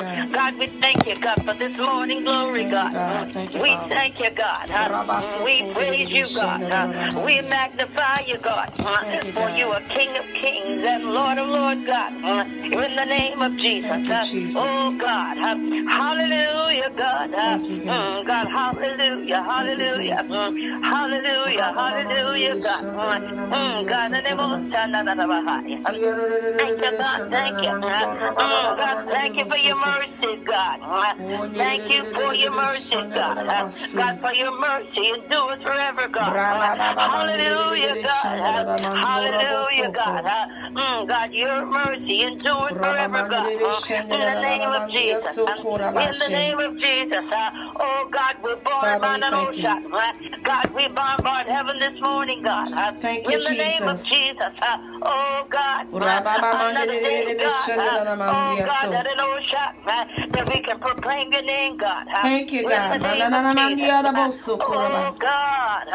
Mm. God, we thank you, God, for this morning glory, God. God, thank you, we Father. thank you, God. Uh, We praise you, God. Uh, We magnify you, God. Uh, you, For you are King of kings and Lord of lords, God. Uh, In the name of Jesus. You, Uh, Jesus. Oh, God. Uh, Hallelujah, God. Uh, you, God. mm, God, hallelujah, hallelujah. Mm, Hallelujah, hallelujah, God. Mm, mm, God, the most, uh, na, na, na, na, na. Thank you, God. Thank you. Mm, God, thank you for your mercy, God. Thank you for your mercy, God. God, for your mercy endures forever, God. Hallelujah, God. Hallelujah, God. Mm, God, your mercy endures forever, God. In the name of Jesus. In the name of Jesus. Oh, God, we Father, we bombard an ocean. God, we bombard heaven this morning, God. Thank you, In the name of Jesus. Jesus. Oh, God. Another day, God. Oh, God, that an ocean that we can proclaim your name, God. Thank you, In God. the name of Manana Jesus. mandia da bosso Oh. God.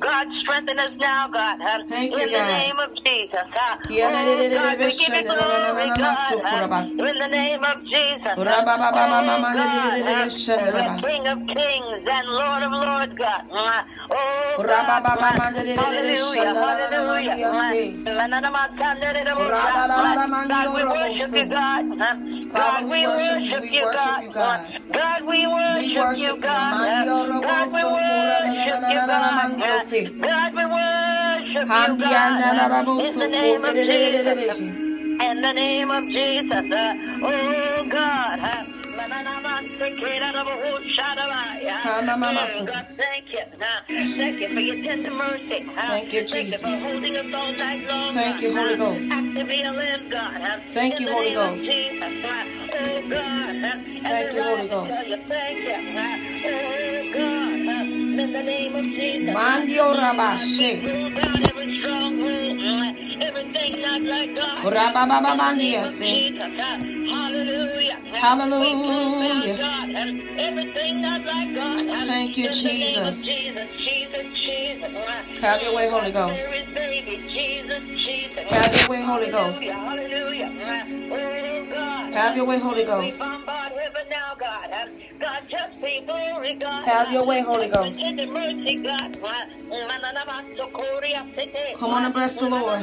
God, strengthen us now, God. Thank In you, the God. name of Jesus. Oh, God, we give you glory, na- na- so God. In the name of Jesus. Oh, God. The King of kings and Lord of lords, God. Oh, God. Hallelujah. shandara na- na- mandia Hallelujah. God, we worship you, God. God, we worship you. worship We worship God. you, God. God, we worship you. God. God, we worship you, God. God, we worship you, God. In the name of Jesus. In the name of Jesus. Oh, God. God, thank you. Thank you. Thank you, Jesus. Thank you, Holy Ghost. Thank you, Holy Ghost. Thank you, Holy Ghost. Thank you. Oh, God. In the name of Jesus. Mandio rabashe. Name. Hallelujah. Hallelujah. We God, and everything not like God. Thank you, In the name of Jesus. Have your way, Holy Ghost. Mary's baby, Jesus, Jesus. Have your way, Holy Ghost. Hallelujah, hallelujah. God. Have your way, Holy Ghost. bombard heaven now, God. God, just be glory, God. Have your way, Holy Ghost. In the mercy, God. Come on and bless the Lord.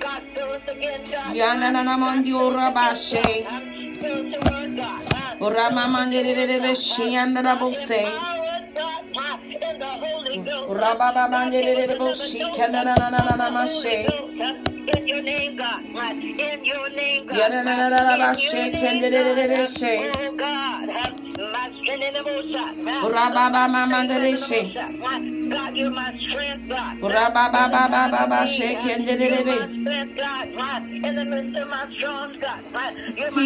God, fill us again, God. Yanana mandio rabashe. Fill us the word, God. Ramamandererebeshi yandarabose. In your name, God. In your name, God. In your name, God. Oh, God. God, you're my strength, God. Strength, God. In the midst of my storms, God. You're my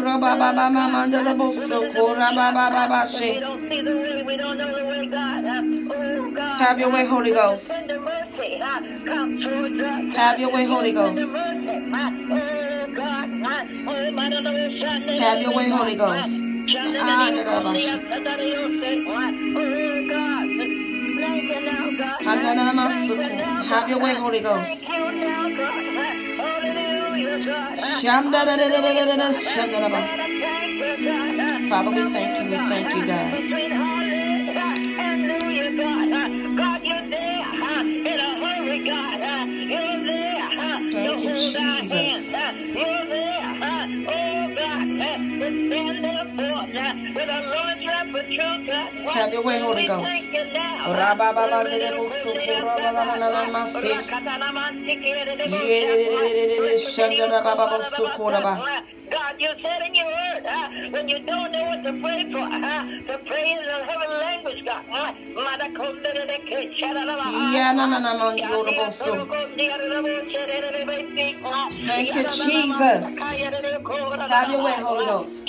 rabababamamandaraboso ko We don't see the way, we don't know the way, God. Oh, God. Have your way, Holy Ghost. Send the mercy. uh, Come towards us. Have your way, Holy Ghost. mercy. God. my Lord, Sunday. Have your way, Holy Ghost. Sunday, Sunday, Rabashi. Sunday, God. Thank you now, God. Hananamasuku. Have your way, Holy Ghost. Father, we thank you. We thank you, God. God. You're there. In a hurry, God. You're Jesus. Have your way, Holy Ghost. God, you said in your word, when you don't know what to pray for, to pray in the heavenly language, God. Thank you, Jesus. Have your way, Holy Ghost.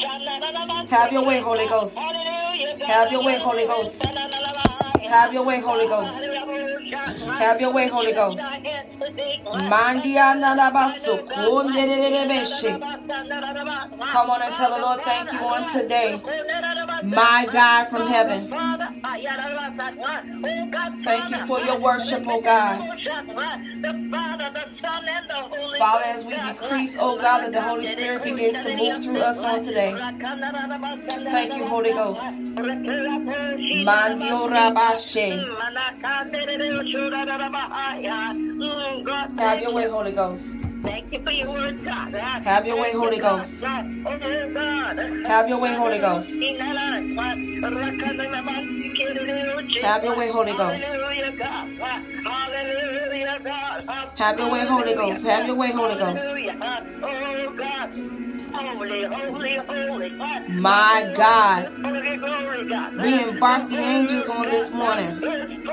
Have your way, Holy Ghost. Have your way, Holy Ghost. Have your way, Holy Ghost. Have your way, Holy Ghost. Come on and tell the Lord thank you on today. My God from heaven. Thank you for your worship, oh God. Father, as we decrease, oh God, that the Holy Spirit begins to move through us on today. Thank you, Holy Ghost. Mandio Rabashe. Have your way, Holy Ghost. Thank you for your word, God. Have your way, Holy Ghost. Have your way, Holy Ghost. Have your way, Holy Ghost. Have your way, Holy Ghost. Have your way, Holy Ghost. Holy, holy, holy. My God. Holy, glory, God. We embark the angels on this morning. Glory,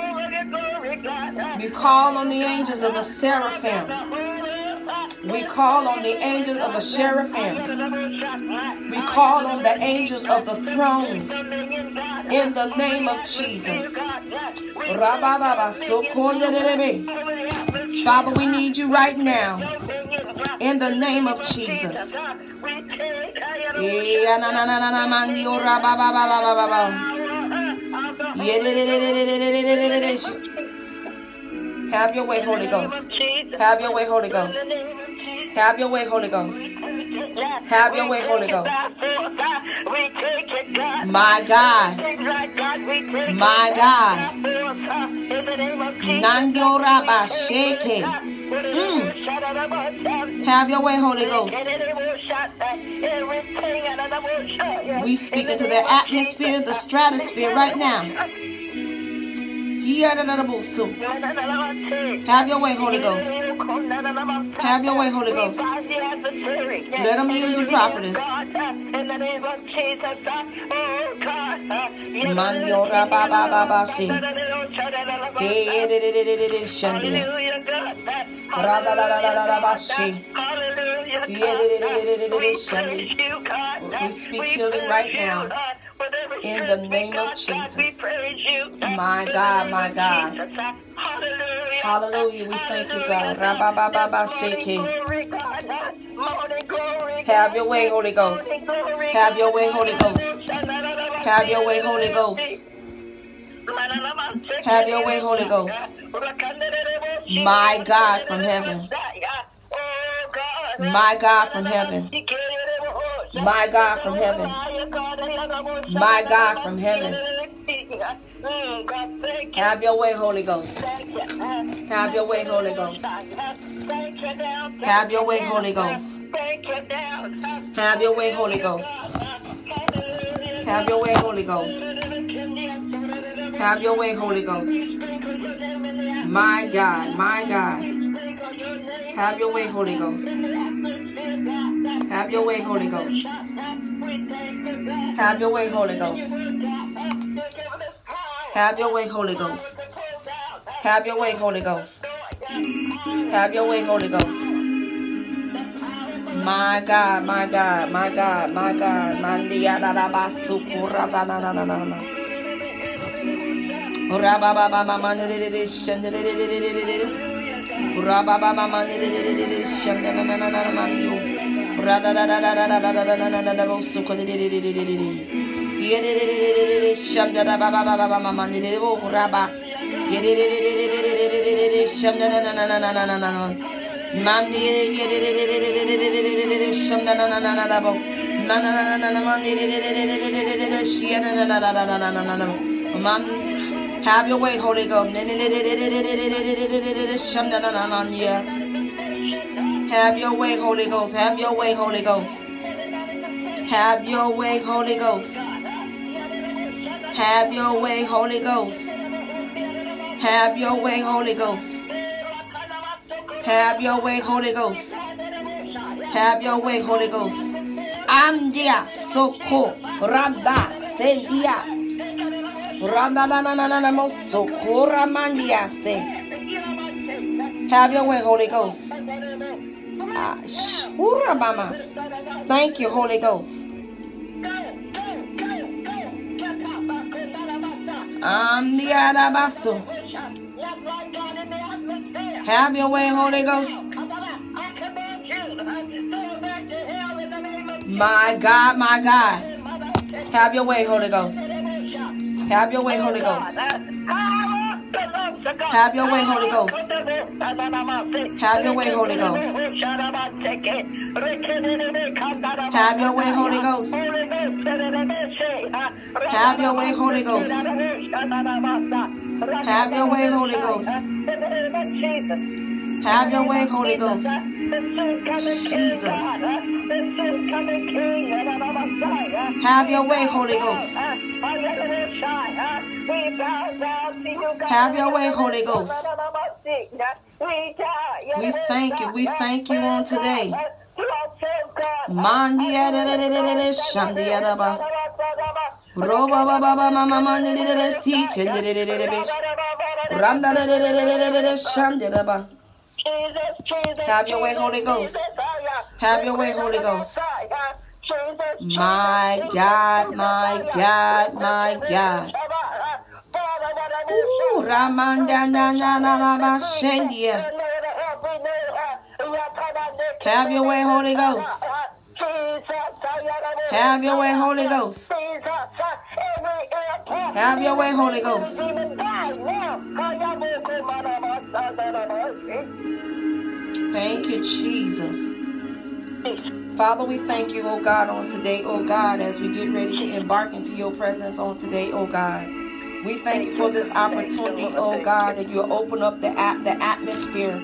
glory, We call on the angels of the seraphim. We call on the angels of the seraphims. We call on the angels of the thrones in the name of Jesus. Father, we need you right now in the name of Jesus. Eh, Have your way, Holy Ghost. Have your way, Holy Ghost. Have your way, Holy Ghost. Have your way, Holy Ghost. My God. My God. Nandio Rabba Sheke. Mm. Have your way, Holy Ghost. We speak into the atmosphere, the stratosphere right now. Have your way, Holy Ghost. Have your way, Holy Ghost. Let them use you, prophetess. In the name of Jesus, oh God. Mandiora baba baba si. Hallelujah, God. Hallelujah, We speak healing right now. In the name of Jesus. My God, my God. Hallelujah. We thank you, God. Have your way, Holy Ghost. Have your way, Holy Ghost. Have your way, Holy Ghost. Have your way, Holy Ghost. My God from heaven. My God from heaven. My God from heaven. My God from heaven. Have your way, Holy Ghost. Have your way, Holy Ghost. Have your way, Holy Ghost. Have your way, Holy Ghost. Have your way, Holy Ghost. Have your way, Holy Ghost. My God, my God. Have your way, Holy Ghost. Have your way, Holy Ghost. Have your way, Holy Ghost. Have your way, Holy Ghost. Have your way, Holy Ghost. Have your way, Holy Ghost. My God, my God, my God, my God. Mandia da da ba sukura da na na na na na. Ora ba ba ba ma ma ne de de de de de de de de de de. Man have your way, Holy Ghost. Have your way, Holy Ghost. Have your way, Holy Ghost. Have your way, Holy Ghost. Have your way, Holy Ghost. Have your way, Holy Ghost. Have your way, Holy Ghost. Have your way, Holy Ghost. Andia soko randa sendia. Have your way, Holy Ghost. Ah. Thank you, Holy Ghost. Have your way, Holy Ghost. My God, my God. Have your way, Holy Ghost. Have your way, Holy Ghost. Have your way, Holy Ghost. Have your way, Holy Ghost. Have your way, Holy Ghost. Have your way, Holy Ghost. Have your way, Holy Ghost. Have your way, Holy Ghost. Jesus. Have your way, Holy Ghost. Have your way, Holy Ghost. We thank you. We thank you on today. Roba Baba Mama Mandi Seek Randa Have your way, Holy Ghost. Have your way, Holy Ghost. My God, my God, my God. Ooh, Ramanda na na na na na. Have your way, Holy Ghost. Have your way, Holy Ghost. Have your way, Holy Ghost. Thank you, Jesus. Father, we thank you, oh God, on today, oh God, as we get ready to embark into your presence on today, oh God. We thank you for this opportunity, oh God, that you open up the at the atmosphere.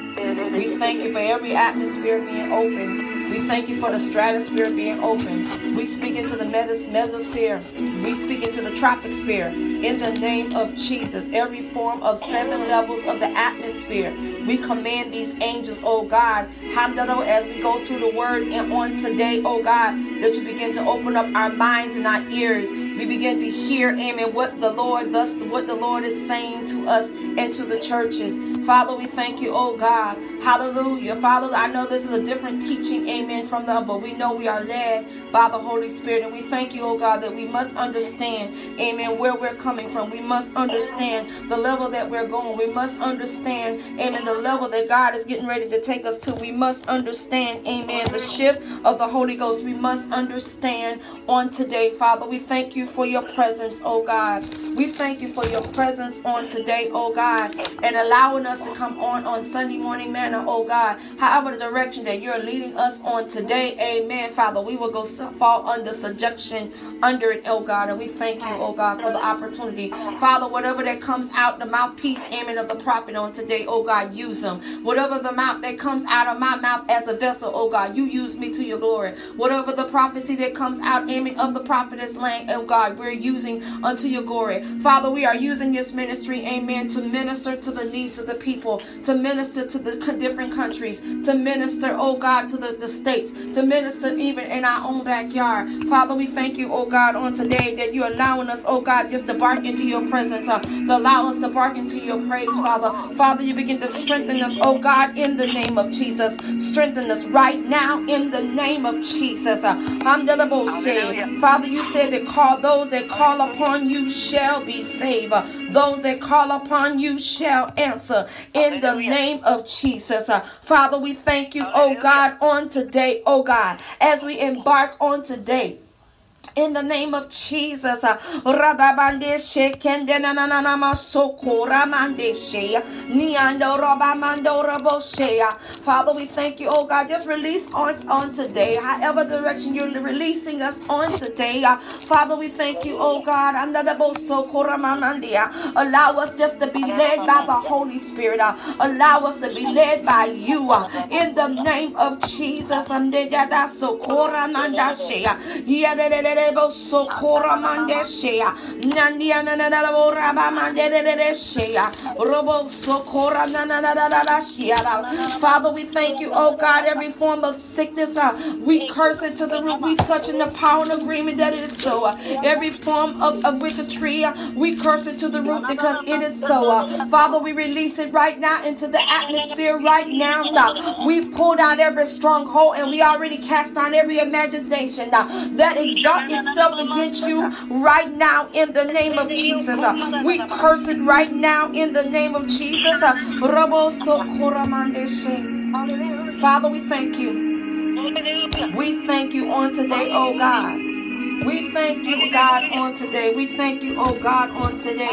We thank you for every atmosphere being open. We thank you for the stratosphere being open. We speak into the mesosphere. We speak into the troposphere. In the name of Jesus, every form of seven levels of the atmosphere, we command these angels, oh God, as we go through the word and on today, oh God, that you begin to open up our minds and our ears. We begin to hear, amen, what the Lord, thus what the Lord is saying to us and to the churches. Father, we thank you, oh God. Hallelujah. Father, I know this is a different teaching, amen, from the, but we know we are led by the Holy Spirit. And we thank you, oh God, that we must understand, amen, where we're coming from. We must understand the level that we're going. We must understand, amen, the level that God is getting ready to take us to. We must understand, amen, the shift of the Holy Ghost. We must understand on today, Father. We thank you for your presence, oh God. We thank you for your presence on today, oh God, and allowing us to come on on Sunday morning manner, oh God. However, the direction that you're leading us on today, amen, Father, we will go fall under subjection under it, oh God. And we thank you, oh God, for the opportunity. Father, whatever that comes out the mouthpiece, amen, of the prophet on today, oh God, use them. Whatever the mouth that comes out of my mouth as a vessel, oh God, you use me to your glory. Whatever the prophecy that comes out, amen, of the prophetess Lang, oh God, we're using unto your glory. Father, we are using this ministry, amen, to minister to the needs of the people, to minister to the different countries, to minister, oh God, to the, the states, to minister even in our own backyard. Father, we thank you, oh God, on today that you're allowing us, oh God, just to bark into your presence, uh, to allow us to bark into your praise, Father. Father, you begin to strengthen us, oh God, in the name of Jesus. Strengthen us right now in the name of Jesus. Uh, Father, you said that call those that call upon you shall be saved. Uh, those that call upon you shall answer in the name of Jesus. Uh, Father, we thank you, oh God, on today, oh God, as we embark on today in the name of Jesus. Uh, Father, we thank you, oh God. Just release us on today, however direction you're releasing us on today. Uh, Father, we thank you, oh God. Allow us just to be led by the Holy Spirit. Uh, allow us to be led by you in the name of Jesus. Rebo Sokora Mandeshea. Nandia Nanabora Mandeshea. Robo Sokora Nanadashia. Father, we thank you, oh God, every form of sickness, uh, we curse it to the root. We touch in the power and agreement that it is so. Uh, every form of, of tree, uh, we curse it to the root because it is so. Uh, Father, we release it right now into the atmosphere right now. Uh, we pull down every stronghold and we already cast down every imagination uh, that exalts itself against you right now in the name of Jesus. Uh, we curse it right now in the name of Jesus. Uh, Father, we thank you. We thank you on today, oh God. We thank you, God, on today. We thank you, oh God, on today.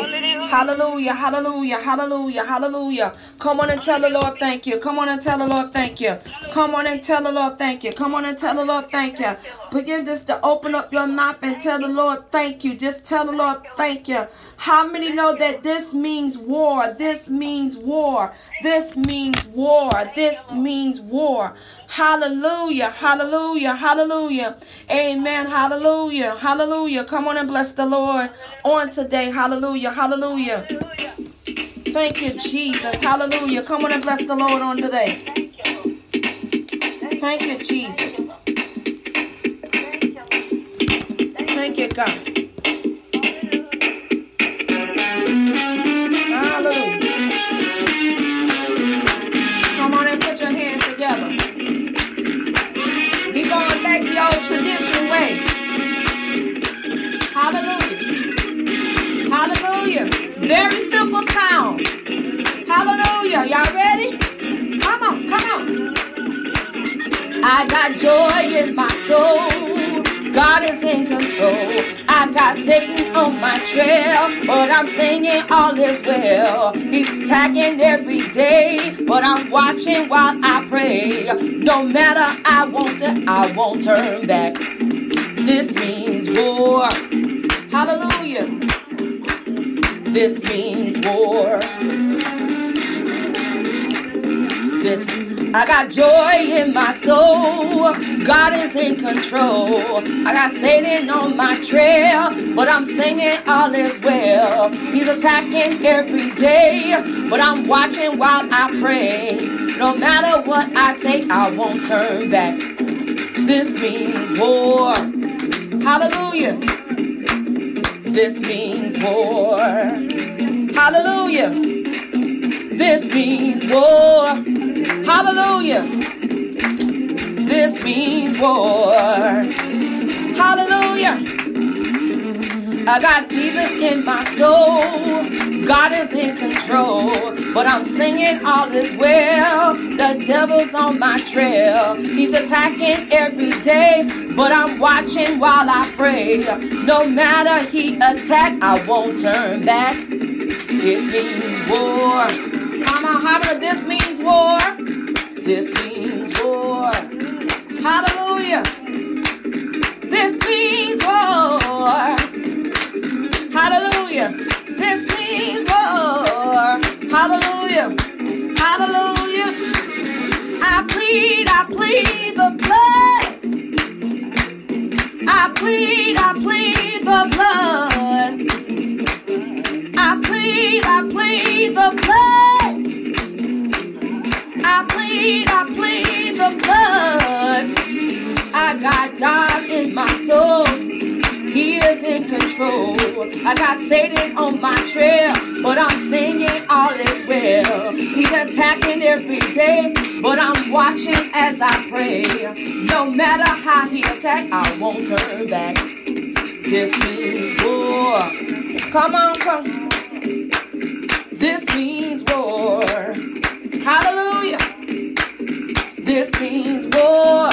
Hallelujah, hallelujah, hallelujah, hallelujah. Come on and tell the Lord thank you. Come on and tell the Lord thank you. Come on and tell the Lord thank you. Come on and tell the Lord thank you. Begin just to open up your mouth and tell the Lord thank you. Just tell the Lord thank you. How many know that this means war? This means war. This means war. This means war. Hallelujah. Hallelujah. Hallelujah. Amen. Hallelujah. Hallelujah. Come on and bless the Lord on today. Hallelujah. Hallelujah. Thank you, Jesus. Hallelujah. Come on and bless the Lord on today. Thank you, Jesus. Thank you, God. I got joy in my soul. God is in control. I got Satan on my trail, but I'm singing all is well. He's attacking every day, but I'm watching while I pray. No matter I won't, I won't turn back. This means war. Hallelujah. This means war. This I got joy in my soul. God is in control. I got Satan on my trail, but I'm singing all is well. He's attacking every day, but I'm watching while I pray. No matter what I take, I won't turn back. This means war. Hallelujah. This means war. Hallelujah. This means war. Hallelujah. This means war. Hallelujah. I got Jesus in my soul. God is in control. But I'm singing all is well. The devil's on my trail. He's attacking every day. But I'm watching while I pray. No matter he attack, I won't turn back. It means war. How many this means war? This means war. Hallelujah. This means war. Hallelujah. This means war. Hallelujah. Hallelujah. I plead, I plead the blood. I plead, I plead the blood. I plead, I plead the blood. I plead, I plead the blood. I got God in my soul. He is in control. I got Satan on my trail, but I'm singing all is well. He's attacking every day, but I'm watching as I pray. No matter how he attack, I won't turn back. This means war. Come on, come. This means war. Hallelujah. This means war.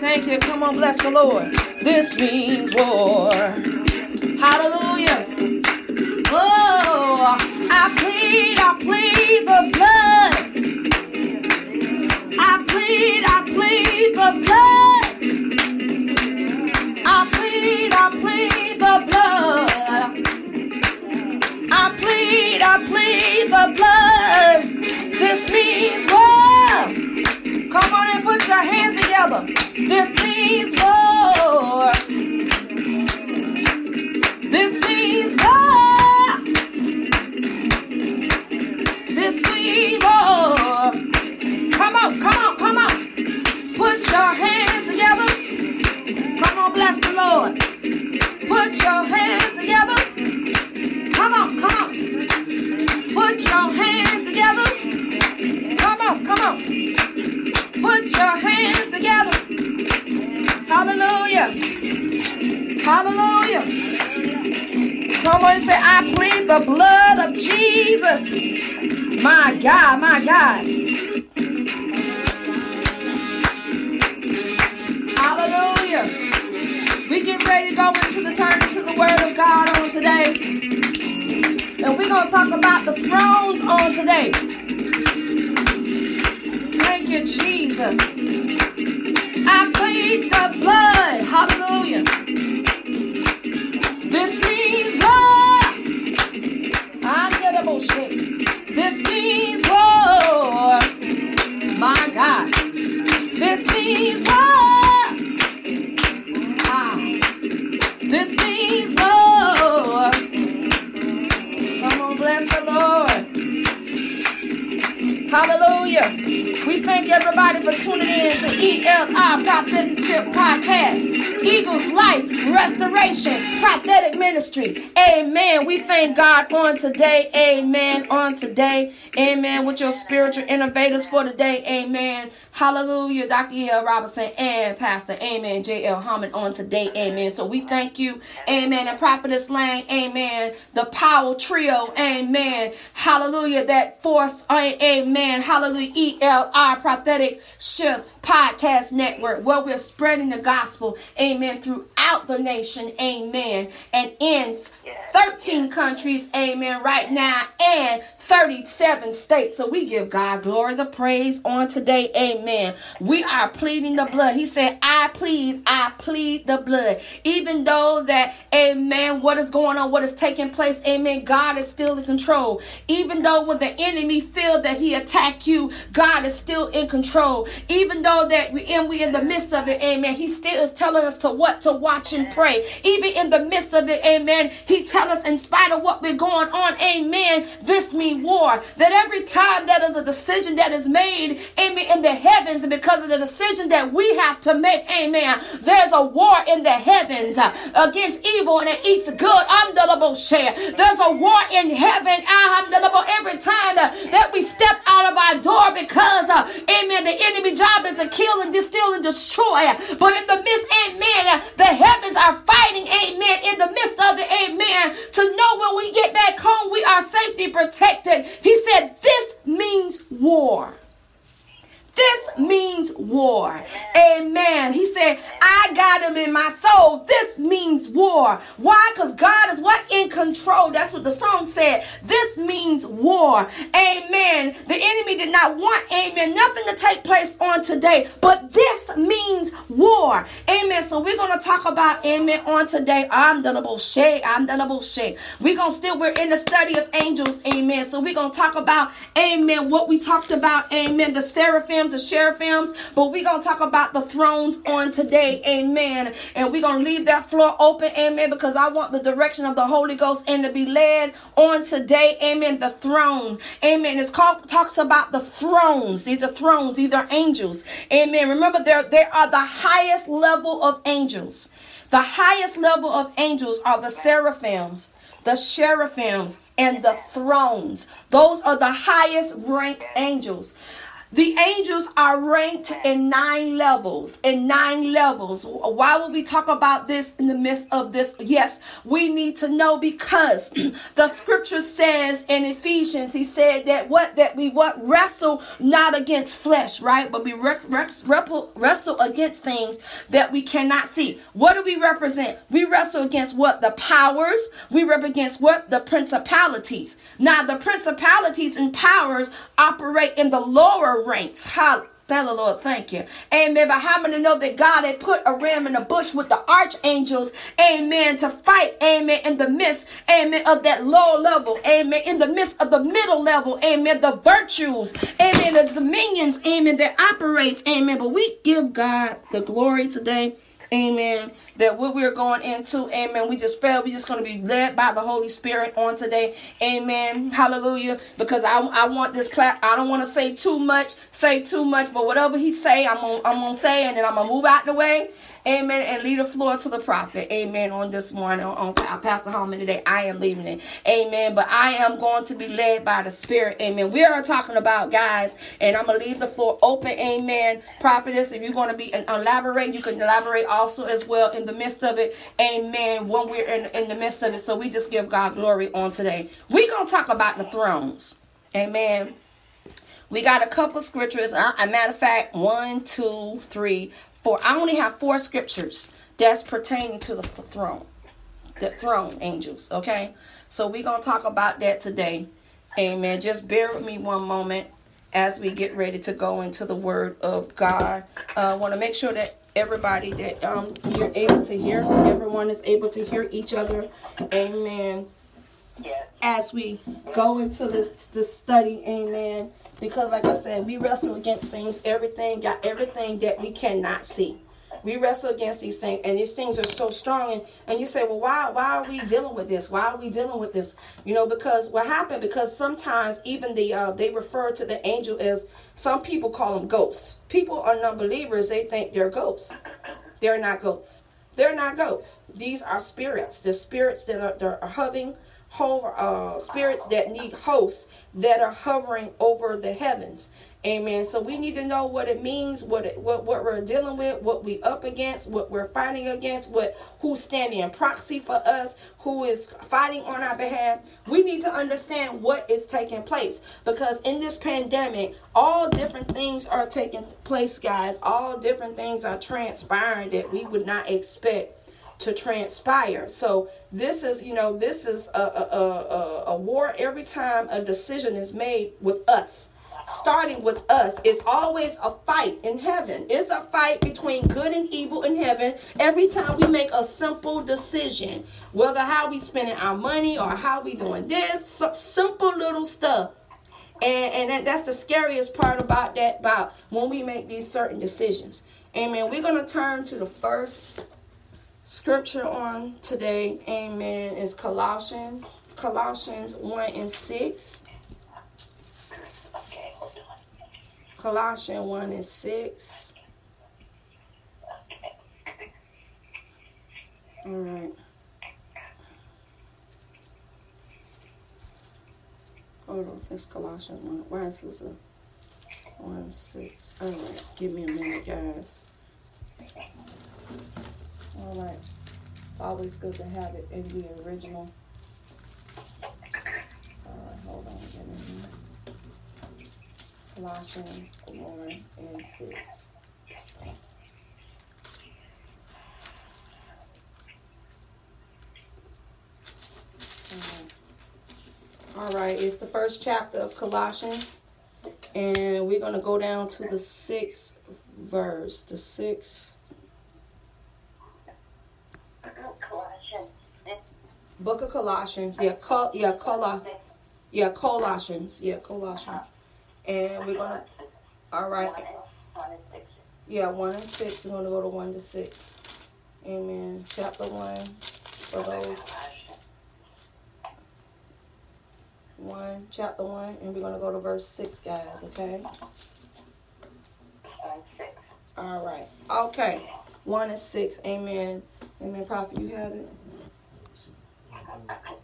Thank you. Come on, bless the Lord. This means war. Hallelujah. Oh, I plead, I plead the blood. I plead, I plead the blood. I plead, I plead the blood. I plead, I plead the blood. This means war. Put your hands together. This means war. This means war. This means war. Come on, come on, come on. Put your hands together. Come on, bless the Lord. Put your hands together. Come on, come on. Put your hands together. Come on, come on. Put your hands together. Hallelujah. Hallelujah. Come on and say, I plead the blood of Jesus. My God, my God. Hallelujah. We get ready to go into the turn into the word of God on today. And we're going to talk about the thrones on today. You, Jesus. I plead the blood. Hallelujah. This means war. I'm gonna bullshit. This means war. My God. This means war. Hallelujah. We thank everybody for tuning in to ELI Prophetic Podcast, Eagles Life Restoration Prophetic Ministry. Amen. We thank God on today. Amen. On today. Amen. With your spiritual innovators for today. Amen. Hallelujah. Dr. E.L. Robinson and Pastor Amen. J.L. Harmon on today. Amen. So we thank you. Amen. And Prophetess Lang. Amen. The Power Trio. Amen. Hallelujah. That force. Uh, amen. Hallelujah. E.L.I. Prophetic Shift Podcast Network where we're spreading the gospel. Amen. Throughout the nation. Amen. And in 13 countries. Amen. Right now. And 37 states. So we give God glory, the praise on today. Amen. We are pleading the blood. He said, I plead, I plead the blood. Even though that, amen, what is going on, what is taking place, amen, God is still in control. Even though when the enemy feel that he attack you, God is still in control. Even though that we and we in the midst of it, amen, he still is telling us to what? To watch and pray. Even in the midst of it, amen, he tell us in spite of what we're going on, amen, this means war. That every time that is a decision that is made, amen, in the heavens, and because of the decision that we have to make, amen, there's a war in the heavens uh, against evil and it eats good. Undelible share. There's a war in heaven, I'm alhamdulillah, every time uh, that we step out of our door because, uh, amen, the enemy job is to kill and distill and destroy. But in the midst, amen, the heavens are fighting, amen, in the midst of it, amen, to know when we get back home, we are safety protected. He said, This means war. This means war. Amen. He said, I got him in my soul. This means war. Why? Because God is what? In control. That's what the song said. This means war. Amen. The enemy did not want, amen, nothing to take place on today. But this means war. Amen. So we're going to talk about, amen, on today. I'm the bullshit. I'm the bullshit. We're going to still, we're in the study of angels. Amen. So we're going to talk about, amen, what we talked about. Amen. The seraphim the seraphims, but we're going to talk about the thrones on today. Amen. And we're going to leave that floor open. Amen. Because I want the direction of the Holy Ghost and to be led on today. Amen. The throne. Amen. It's called, talks about the thrones. These are thrones. These are angels. Amen. Remember, there, there are the highest level of angels. The highest level of angels are the seraphims, the seraphims, and the thrones. Those are the highest ranked angels. The angels are ranked in nine levels. In nine levels. Why would we talk about this in the midst of this? Yes, we need to know because the scripture says in Ephesians, he said that what that we what wrestle not against flesh, right? But we re- re- wrestle against things that we cannot see. What do we represent? We wrestle against what the powers. We represent against what the principalities. Now the principalities and powers operate in the lower ranks. Hallelujah. Tell the Lord, thank you. Amen. But how many know that God had put a ram in the bush with the archangels, amen, to fight, amen, in the midst, amen, of that low level, amen, in the midst of the middle level, amen, the virtues, amen, the dominions, amen, that operates, amen. But we give God the glory today. Amen. That what we're going into, amen. We just felt we just going to be led by the Holy Spirit on today. Amen. Hallelujah. Because I, I want this plat I don't want to say too much, say too much, but whatever he say, I'm gonna I'm gonna say and then I'm gonna move out the way. Amen. And lead the floor to the prophet. Amen. On this morning, on, on Pastor Holman today, I am leaving it. Amen. But I am going to be led by the Spirit. Amen. We are talking about guys, and I'm gonna leave the floor open. Amen. Prophetess, if you're going to be elaborate, you can elaborate also as well in the midst of it. Amen. When we're in, in the midst of it, so we just give God glory on today. We're gonna talk about the thrones. Amen. We got a couple scriptures. Uh, a matter of fact, one, two, three, four. I only have four scriptures that's pertaining to the throne, the throne angels. Okay, so we're gonna talk about that today. Amen. Just bear with me one moment as we get ready to go into the Word of God. I uh, want to make sure that everybody that um you're able to hear, everyone is able to hear each other. Amen. Yes. As we go into this this study, amen. Because like I said, we wrestle against things, everything, got everything that we cannot see. We wrestle against these things, and these things are so strong. And, and you say, well, why why are we dealing with this? Why are we dealing with this? You know, because what happened? Because sometimes even the uh, they refer to the angel as some people call them ghosts. People are non-believers; they think they're ghosts. They're not ghosts. They're not ghosts. These are spirits. The spirits that are, that are hovering hover, uh, spirits that need hosts that are hovering over the heavens. Amen. So we need to know what it means, what it, what what we're dealing with, what we up against, what we're fighting against, what who's standing in proxy for us, who is fighting on our behalf. We need to understand what is taking place because in this pandemic, all different things are taking place, guys. All different things are transpiring that we would not expect to transpire. So this is, you know, this is a, a, a, a war every time a decision is made with us. Starting with us, it's always a fight in heaven. It's a fight between good and evil in heaven. Every time we make a simple decision, whether how we spending our money or how we doing this, some simple little stuff. And, and that, that's the scariest part about that, about when we make these certain decisions. Amen. We're going to turn to the first Scripture on today, amen, is Colossians, Colossians 1 and 6. Colossians 1 and 6. All right. Hold on, this Colossians 1. Why is this a 1 6? All right, give me a minute, guys. All right. It's always good to have it in the original. All right, hold on a minute. Colossians 1 and 6. All right, it's the first chapter of Colossians, and we're going to go down to the sixth verse. The sixth Book of Colossians. Yeah, Col- yeah, Col- yeah, Colossians. Yeah, Colossians. And we're gonna. All right. Yeah, one and six. We're gonna go to one to six. Amen. Chapter one for those. One, chapter one, and we're gonna go to verse six, guys. Okay. All right. Okay. One and six. Amen. Amen. Prophet, you have it.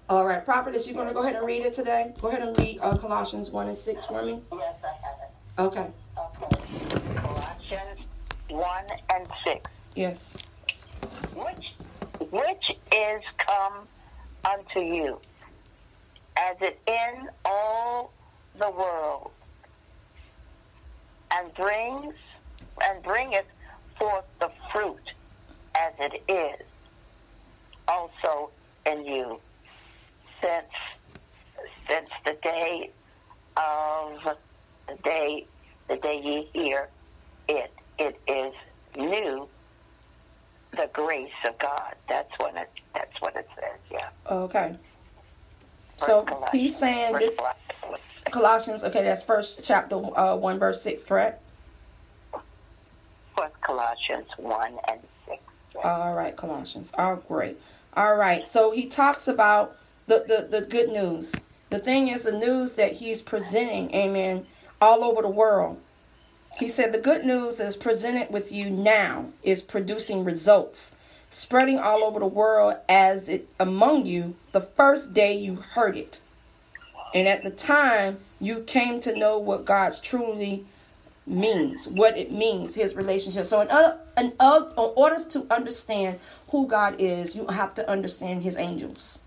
All right, prophetess, you're going to go ahead and read it today. Go ahead and read uh, Colossians one and six for me. Yes, I have it. Okay. Okay. Colossians one and six. Yes. Which which is come unto you, as it in all the world, and brings and bringeth forth the fruit as it is. Also in you since since the day of the day the day ye hear it it is new the grace of God. That's what it that's what it says yeah. Okay. So he's saying this, Colossians. Okay that's first chapter uh, 1 verse 6 correct? First Colossians 1 and 6 all right Colossians all great all right so he talks about the, the, the good news. The thing is the news that he's presenting, amen, all over the world. He said the good news that is presented with you now is producing results, spreading all over the world as it among you the first day you heard it. And at the time you came to know what God's truly means, what it means, his relationship. So in, in, in order to understand who God is, you have to understand his angels.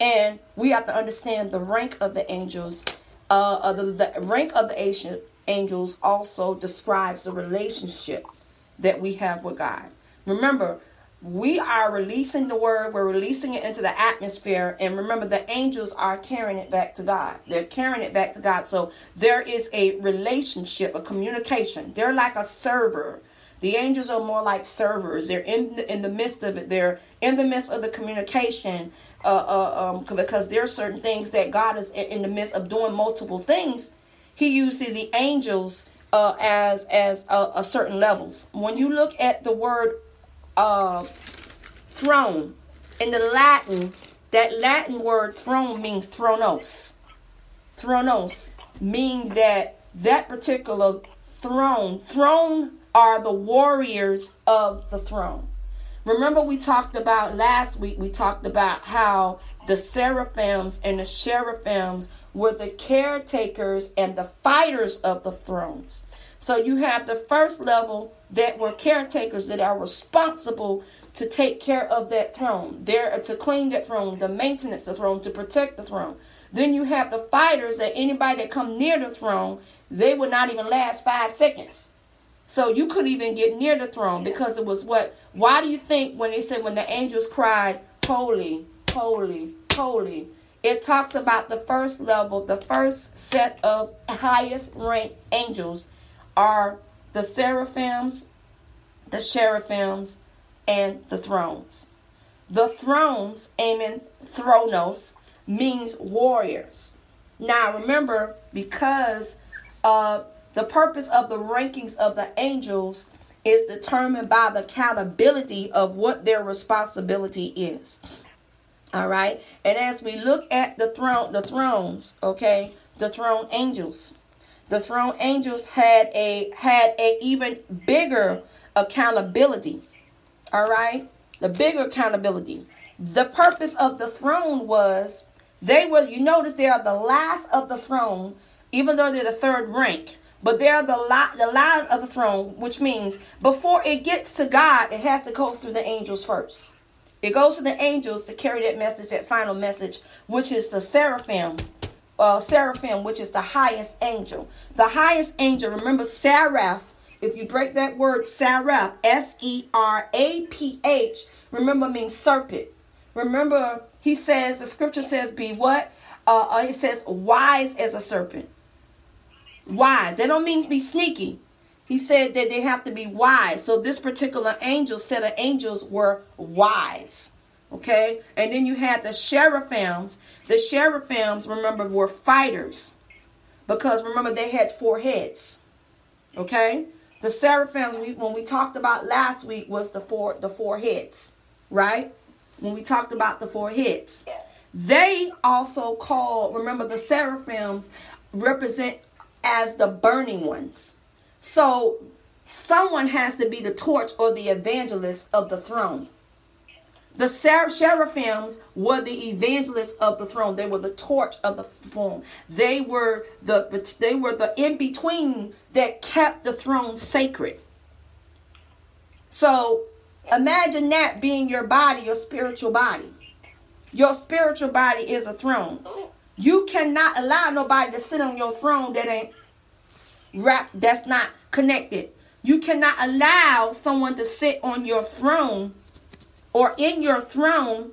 And we have to understand the rank of the angels. Uh, the, the rank of the angels also describes the relationship that we have with God. Remember, we are releasing the word, we're releasing it into the atmosphere. And remember, the angels are carrying it back to God. They're carrying it back to God. So there is a relationship, a communication. They're like a server. The angels are more like servers. They're in in the midst of it. They're in the midst of the communication uh, uh, um, because there are certain things that God is in the midst of doing multiple things. He uses the angels uh, as as a, a certain levels. When you look at the word uh, throne. In the Latin, that Latin word throne means thronos. Thronos means that that particular throne, throne are the warriors of the throne. Remember, we talked about last week, we talked about how the seraphims and the cherubim were the caretakers and the fighters of the thrones. So you have the first level that were caretakers that are responsible to take care of that throne. They're to clean that throne, the maintenance the throne, to protect the throne. Then you have the fighters that anybody that come near the throne, they would not even last five seconds. So you couldn't even get near the throne because it was what? Why do you think when they said when the angels cried, holy, holy, holy? It talks about the first level, the first set of highest ranked angels are the seraphims, the cherubins, and the thrones. The thrones, amen, thronos, means warriors. Now remember, because uh, the purpose of the rankings of the angels is determined by the accountability of what their responsibility is. All right. And as we look at the throne, the thrones, okay, the throne angels, the throne angels had a had a even bigger accountability. All right? The bigger accountability. The purpose of the throne was they were you notice they are the last of the throne, even though they're the third rank. But they're the lot the line of the throne, which means before it gets to God, it has to go through the angels first. It goes to the angels to carry that message, that final message, which is the seraphim, uh, seraphim, which is the highest angel. The highest angel, remember, seraph, if you break that word seraph, S E R A P H, remember means serpent. Remember, he says, the scripture says, be what? Uh, uh, it says, wise as a serpent. Wise. That don't mean be sneaky. He said that they have to be wise. So this particular angel set of angels were wise. Okay, and then you had the seraphims. The seraphims, remember, were fighters because remember they had four heads. Okay, the seraphims we, when we talked about last week was the four the four heads, right? When we talked about the four heads, they also call remember the seraphims represent as the burning ones. So someone has to be the torch or the evangelist of the throne. The seraphims were the evangelists of the throne. They were the torch of the throne. They were the they were the in between that kept the throne sacred. So imagine that being your body, your spiritual body. Your spiritual body is a throne. You cannot allow nobody to sit on your throne that ain't wrapped, that's not connected. You cannot allow someone to sit on your throne or in your throne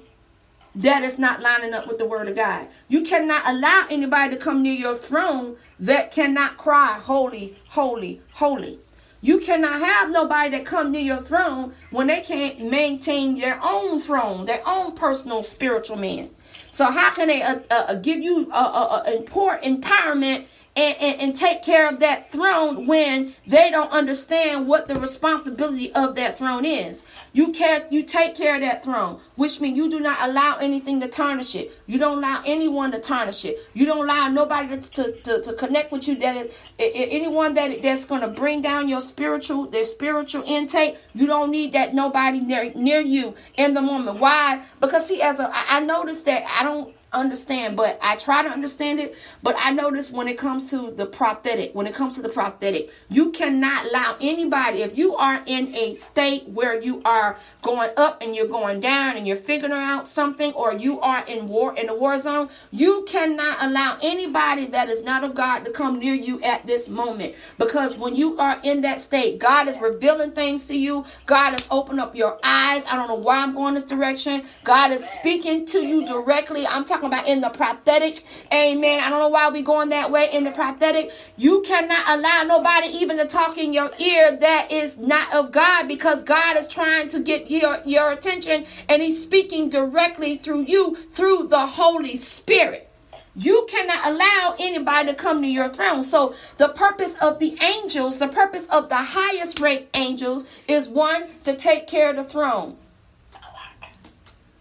that is not lining up with the word of God. You cannot allow anybody to come near your throne that cannot cry, holy, holy, holy. You cannot have nobody that come near your throne when they can't maintain their own throne, their own personal spiritual man. So how can they uh, uh, give you uh, uh, uh empowerment and, and, and, take care of that throne when they don't understand what the responsibility of that throne is. You care, you take care of that throne, which means you do not allow anything to tarnish it. You don't allow anyone to tarnish it. You don't allow nobody to, to, to, to connect with you. That is, anyone that that's going to bring down your spiritual, their spiritual intake. You don't need that nobody near near you in the moment. Why? Because see, as a, I noticed that I don't understand, but I try to understand it. But I notice when it comes to the prophetic, when it comes to the prophetic, you cannot allow anybody, if you are in a state where you are going up and you're going down and you're figuring out something, or you are in war in a war zone, you cannot allow anybody that is not of God to come near you at this moment. Because when you are in that state, God is revealing things to you. God has opened up your eyes. I don't know why I'm going this direction. God is speaking to you directly. I'm talking about in the prophetic. Amen. I don't know why we going that way in the prophetic. You cannot allow nobody even to talk in your ear that is not of God because God is trying to get your, your attention and he's speaking directly through you through the Holy Spirit. You cannot allow anybody to come to your throne. So, the purpose of the angels, the purpose of the highest rank angels, is one, to take care of the throne.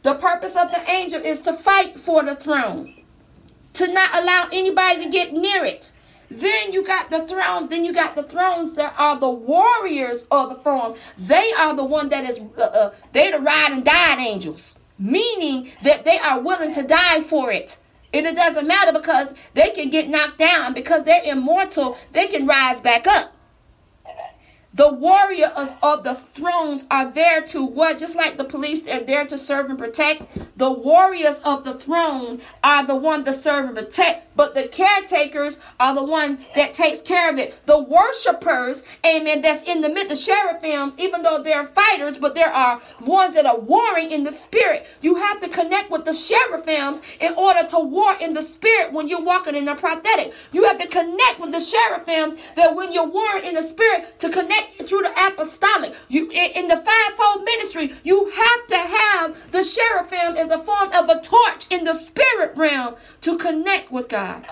The purpose of the angel is to fight for the throne, to not allow anybody to get near it. Then you got the throne. Then you got the thrones that are the warriors of the throne. They are the one that is uh, uh, they the ride and die angels, meaning that they are willing to die for it. And it doesn't matter because they can get knocked down because they're immortal. They can rise back up. The warriors of the thrones are there to what? Just like the police, they're there to serve and protect. The warriors of the throne are the one to serve and protect but the caretakers are the one that takes care of it. The worshipers, amen, that's in the midst, the seraphims, even though they're fighters, but there are ones that are warring in the spirit. You have to connect with the seraphims in order to war in the spirit when you're walking in the prophetic. You have to connect with the seraphims that when you're warring in the spirit to connect through the apostolic. You in the fivefold ministry, you have to have the seraphim as a form of a torch in the spirit realm to connect with God. God.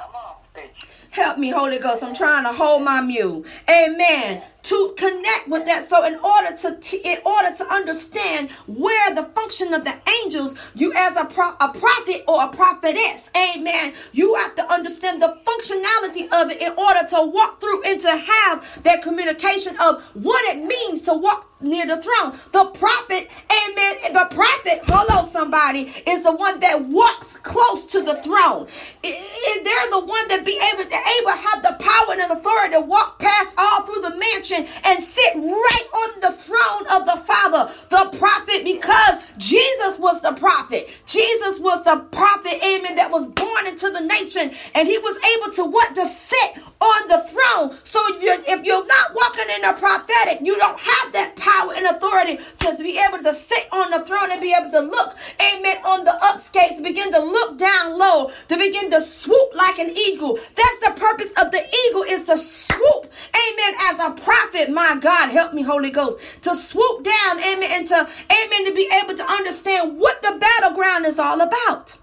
Help me, Holy Ghost. I'm trying to hold my mule. Amen to connect with that. So in order to t- in order to understand where the function of the angels, you as a pro- a prophet or a prophetess, amen, you have to understand the functionality of it in order to walk through and to have that communication of what it means to walk near the throne. The prophet, amen, the prophet, hello somebody, is the one that walks close to the throne. They're the one that be able to able have the power and authority to walk past all through the mansion and sit right on the throne of the Father, the prophet, because Jesus was the prophet. Jesus was the prophet, amen, that was born into the nation, and he was able to what? To sit on the throne. So if you're if you're not walking in the prophetic, you don't have that power and authority to be able to sit on the throne and be able to look, amen, on the upskates, begin to look down low, to begin to swoop like an eagle. That's the purpose of the eagle is to swoop, amen, as a prophet. My God, help me, Holy Ghost, to swoop down, amen, and to amen to be able to understand what the battleground is all about.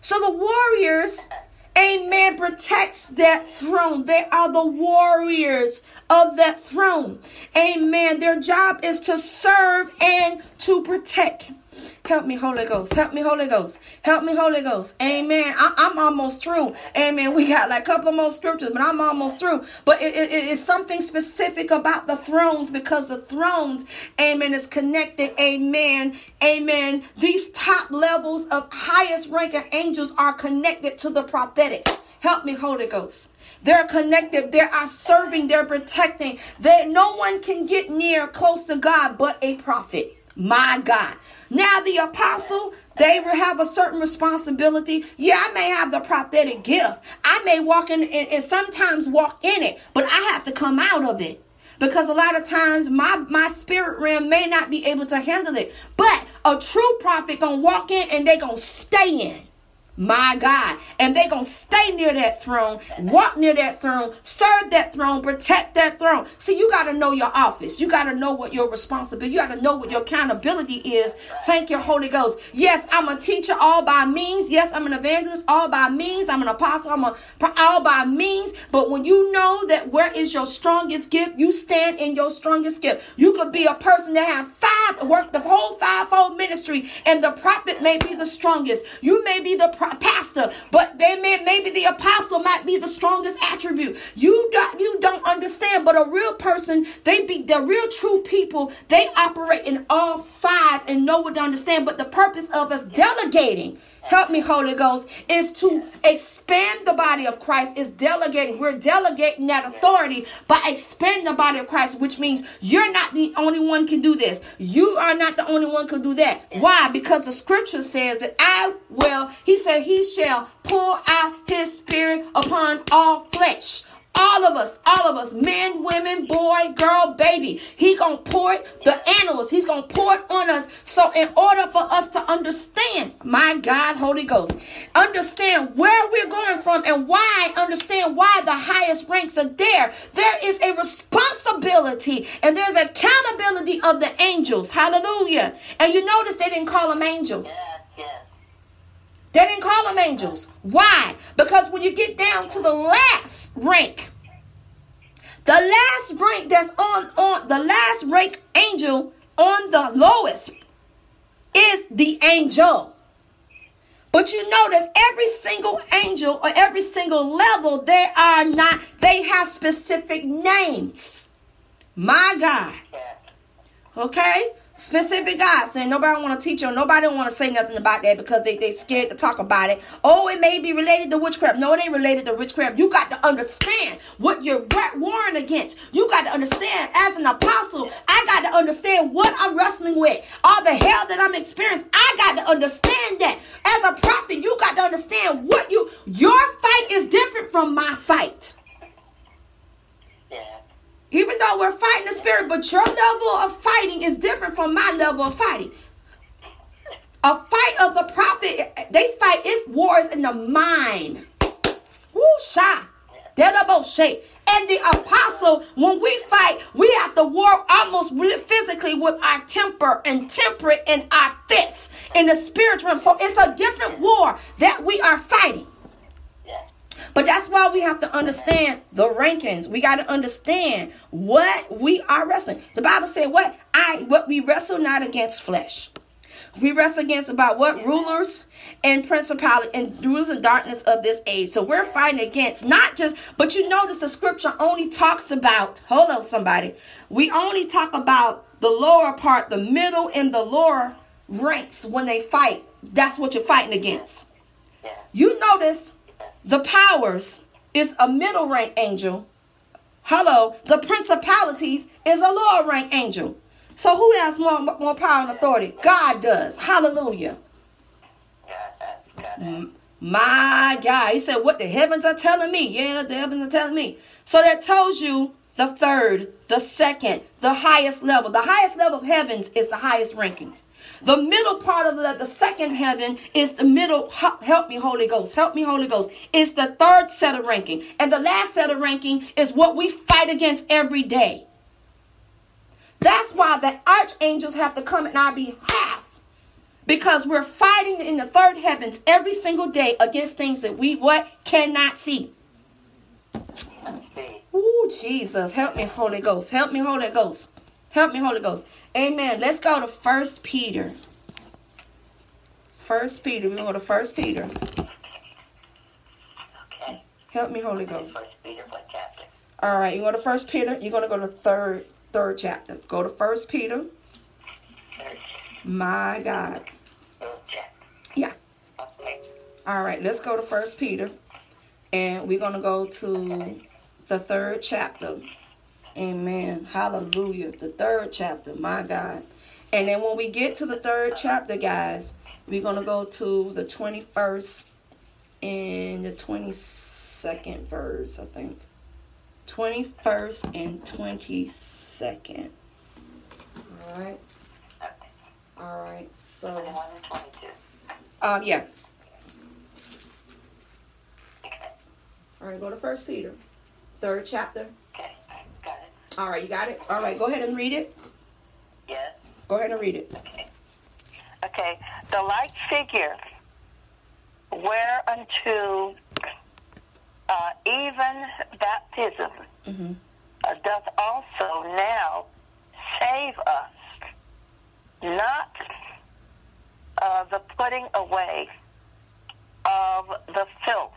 So the warriors Amen. Protects that throne. They are the warriors of that throne. Amen. Their job is to serve and to protect. Help me, Holy Ghost. Help me, Holy Ghost. Help me, Holy Ghost. Amen. I, am almost through. Amen. We got like a couple more scriptures, but I'm almost through. But it, it, it's something specific about the thrones because the thrones, amen, is connected. Amen. Amen. These top levels of highest ranking angels are connected to the prophetic. Help me, Holy Ghost. They're connected. They are serving. They're protecting. That no one can get near close to God but a prophet. My God. Now, the apostle, they will have a certain responsibility. Yeah, I may have the prophetic gift. I may walk in and sometimes walk in it, but I have to come out of it because a lot of times my my spirit realm may not be able to handle it but a true prophet gonna walk in and they gonna stay in my God. And they're going to stay near that throne, walk near that throne, serve that throne, protect that throne. See, you got to know your office. You got to know what your responsibility, you got to know what your accountability is. Thank you, Holy Ghost. Yes, I'm a teacher all by means. Yes, I'm an evangelist all by means. I'm an apostle. I'm a all by means. But when you know that where is your strongest gift, you stand in your strongest gift. You could be a person that have five, work the whole fivefold ministry, and the prophet may be the strongest. You may be the pastor, but they may, maybe the apostle might be the strongest attribute. You don't you don't understand, but a real person, they be the real true people, they operate in all five and know what to understand. But the purpose of us delegating help me, Holy Ghost, is to expand the body of Christ, is delegating. We're delegating that authority by expanding the body of Christ, which means you're not the only one can do this. You are not the only one can do that. Why? Because the scripture says that I will, he said, he shall pour out his spirit upon all flesh. All of us, all of us, men, women, boy, girl, baby. He gonna pour it, the animals, he's gonna pour it on us. So in order for us to understand, my God, Holy Ghost, understand where we're going from and why, understand why the highest ranks are there. There is a responsibility and there's accountability of the angels. Hallelujah. And you notice they didn't call them angels. They didn't call them angels. Why? Because when you get down to the last rank, the last rank that's on on the last rank angel on the lowest is the angel. But you notice every single angel or every single level, they are not, they have specific names. My God. Okay? Specific God saying nobody want to teach you, nobody want to say nothing about that because they they scared to talk about it. Oh, it may be related to witchcraft. No, it ain't related to witchcraft. You got to understand what you're warring against. You got to understand as an apostle, I got to understand what I'm wrestling with. All the hell that I'm experiencing, I got to understand that. As a prophet, you got to understand what you your fight is different from my fight. Even though we're fighting the spirit, but your level of fighting is different from my level of fighting. A fight of the prophet, they fight it wars in the mind. Woo sha. shape. And the apostle, when we fight, we have to war almost physically with our temper and temperate in our fists in the spiritual realm. So it's a different war that we are fighting. But that's why we have to understand the rankings. We got to understand what we are wrestling. The Bible said, "What I what we wrestle not against flesh." We wrestle against about what rulers and principality and rulers and darkness of this age. So we're fighting against not just, but you notice the scripture only talks about. Hold on, somebody. We only talk about the lower part, the middle, and the lower ranks when they fight. That's what you're fighting against. You notice the powers is a middle rank angel. Hello, the principalities is a lower rank angel. So who has more more power and authority? God does. Hallelujah. My God, he said, "What the heavens are telling me." Yeah, the heavens are telling me. So that tells you the third, the second, the highest level. The highest level of heavens is the highest rankings. The middle part of the, the second heaven is the middle. Help me, Holy Ghost. Help me, Holy Ghost. It's the third set of ranking. And the last set of ranking is what we fight against every day. That's why the archangels have to come in our behalf. Because we're fighting in the third heavens every single day against things that we what cannot see. Oh, Jesus. Help me, Holy Ghost. Help me, Holy Ghost. Help me, Holy Ghost. Amen. Let's go to First Peter. First Peter. To go to First Peter. Okay. Help me, Holy Ghost. First Peter, what chapter? All right. You go to First Peter. You're going to go to third third chapter. Go to First Peter. My God. Chapter. Yeah. Okay. All right. Let's go to First Peter, and we're going to go to the third chapter. Amen. Hallelujah. The third chapter, my God. And then when we get to the third chapter, guys, we're going to go to the 21st and the 22nd verse, I think. 21st and 22nd. All right. All right. So. 22. Um, yeah. All right, go to First Peter, third chapter. All right, you got it? All right, go ahead and read it. Yes. Go ahead and read it. Okay. Okay. The like figure whereunto uh, even baptism mm-hmm. uh, doth also now save us, not uh, the putting away of the filth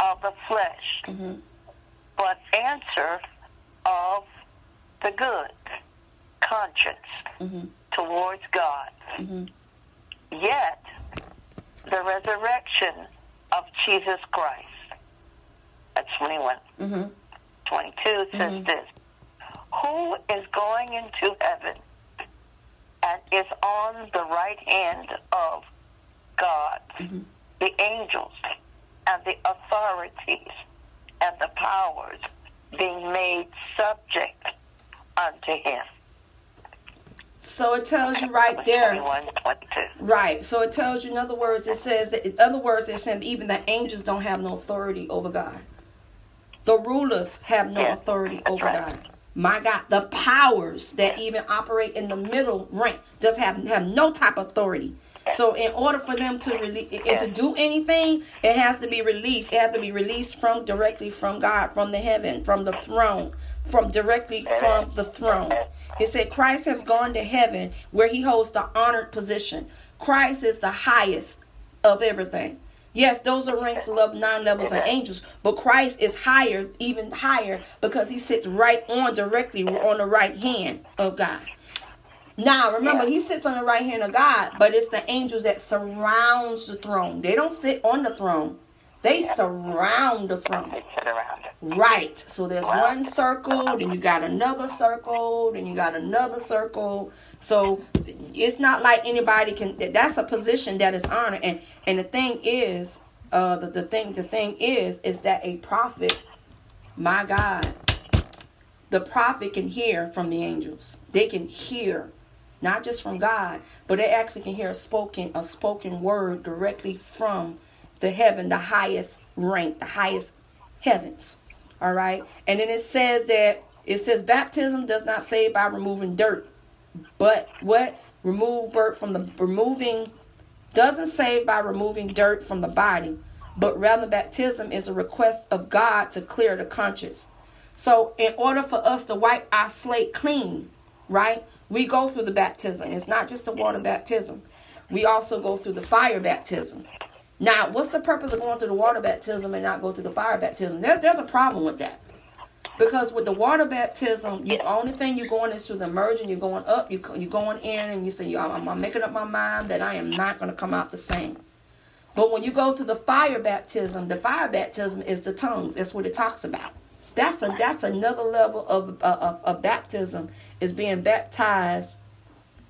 of the flesh, Mm-hmm. but answer of the good conscience Mm-hmm. towards God. Mm-hmm. Yet, the resurrection of Jesus Christ, at 21, Mm-hmm. 22 says Mhm. this Who is going into heaven and is on the right hand of God, Mhm. the angels and the authorities and the powers being made subject unto him. So it tells you right there. Right. So it tells you, in other words, it says that, in other words, it's saying even the angels don't have no authority over God. The rulers have no Yeah, authority over right. God. My God, the powers that even operate in the middle rank just have have no type of authority. So in order for them to release and to do anything, it has to be released. It has to be released from directly from God, from the heaven, from the throne, from directly from the throne. It said Christ has gone to heaven where he holds the honored position. Christ is the highest of everything. Yes, those are ranks of nine levels of angels, but Christ is higher, even higher, because he sits right on directly on the right hand of God. Now, remember, he sits on the right hand of God, but it's the angels that surrounds the throne. They don't sit on the throne; they surround the throne. They sit around. Right. So there's one circle, then you got another circle, then you got another circle. So it's not like anybody can. That's a position that is honored. And and the thing is, uh, the, the thing the thing is, is that a prophet, my God, the prophet can hear from the angels. They can hear, not just from God, but they actually can hear a spoken a spoken word directly from the heaven, the highest rank, the highest heavens. All right. And then it says that it says baptism does not save by removing dirt, but what remove dirt from the removing doesn't save by removing dirt from the body, but rather baptism is a request of God to clear the conscience. So in order for us to wipe our slate clean, right? We go through the baptism. It's not just the water baptism. We also go through the fire baptism. Now, what's the purpose of going through the water baptism and not go through the fire baptism? There, there's a problem with that. Because with the water baptism, the only thing you're going is through the merging. You're going up. You you're going in, and you say, "I'm, I'm making up my mind that I am not going to come out the same." But when you go through the fire baptism, the fire baptism is the tongues. That's what it talks about. That's a that's another level of of, of baptism is being baptized,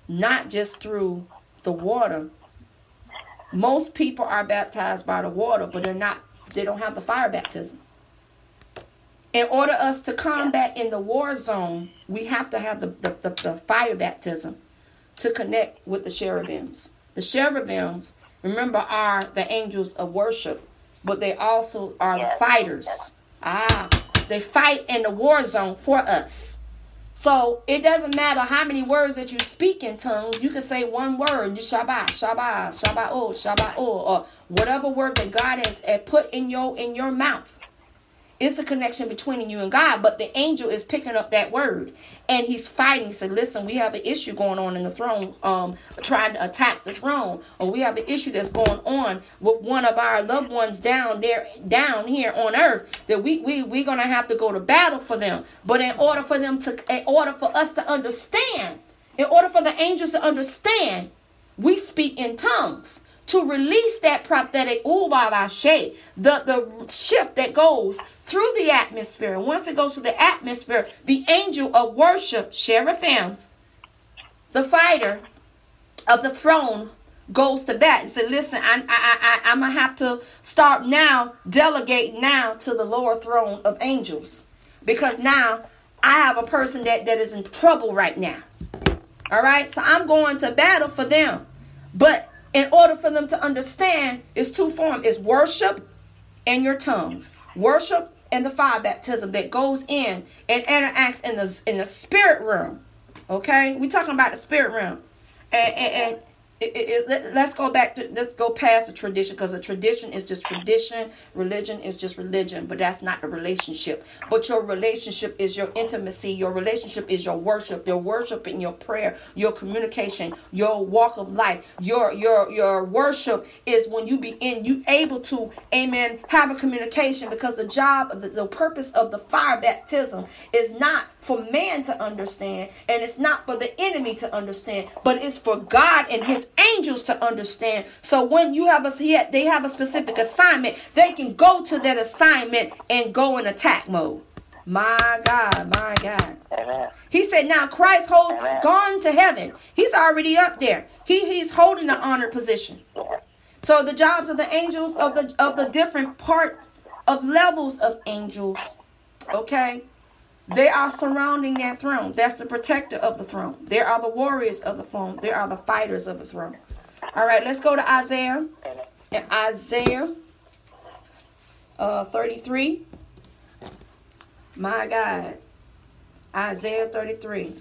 not just through the water. Most people are baptized by the water, but they're not. They don't have the fire baptism. In order us to combat in the war zone, we have to have the, the, the, the fire baptism to connect with the cherubims. The cherubims, remember, are the angels of worship, but they also are the fighters. Ah, they fight in the war zone for us. So it doesn't matter how many words that you speak in tongues. You can say one word, you shabbat, shabbat, shabbat, oh, shabbat, oh, or whatever word that God has uh, put in your in your mouth. It's a connection between you and God, but the angel is picking up that word and he's fighting. He said, Listen, we have an issue going on in the throne, um, trying to attack the throne, or we have an issue that's going on with one of our loved ones down there, down here on earth, that we we we're gonna have to go to battle for them. But in order for them to in order for us to understand, in order for the angels to understand, we speak in tongues to release that prophetic ubabashe, the the shift that goes through the atmosphere. And once it goes through the atmosphere, the angel of worship, seraphims, the fighter of the throne goes to bat and said, "Listen, I, I, I, I'm gonna have to start now, delegate now to the lower throne of angels, because now I have a person that that is in trouble right now. All right, so I'm going to battle for them, but in order for them to understand, it's two forms: it's worship and your tongues, worship and the fire baptism that goes in and interacts in the in the spirit realm. Okay, we talking about the spirit realm, and, and it, it, let's go back to let's go past the tradition because the tradition is just tradition religion is just religion but that's not the relationship. But your relationship is your intimacy your relationship is your worship your worship and your prayer your communication your walk of life your your your worship is when you begin you able to amen have a communication because the job the, the purpose of the fire baptism is not for man to understand and it's not for the enemy to understand but it's for god and his angels to understand. So when you have a yet, they have a specific assignment, they can go to that assignment and go in attack mode. My God, my God. Amen. He said, now Christ holds Amen. gone to heaven. He's already up there. He he's holding the honored position. So the jobs of the angels of the of the different part of levels of angels, okay, they are surrounding that throne. That's the protector of the throne. There are the warriors of the throne. There are the fighters of the throne. All right, let's go to Isaiah. And Isaiah uh, 33. My God. Isaiah 33.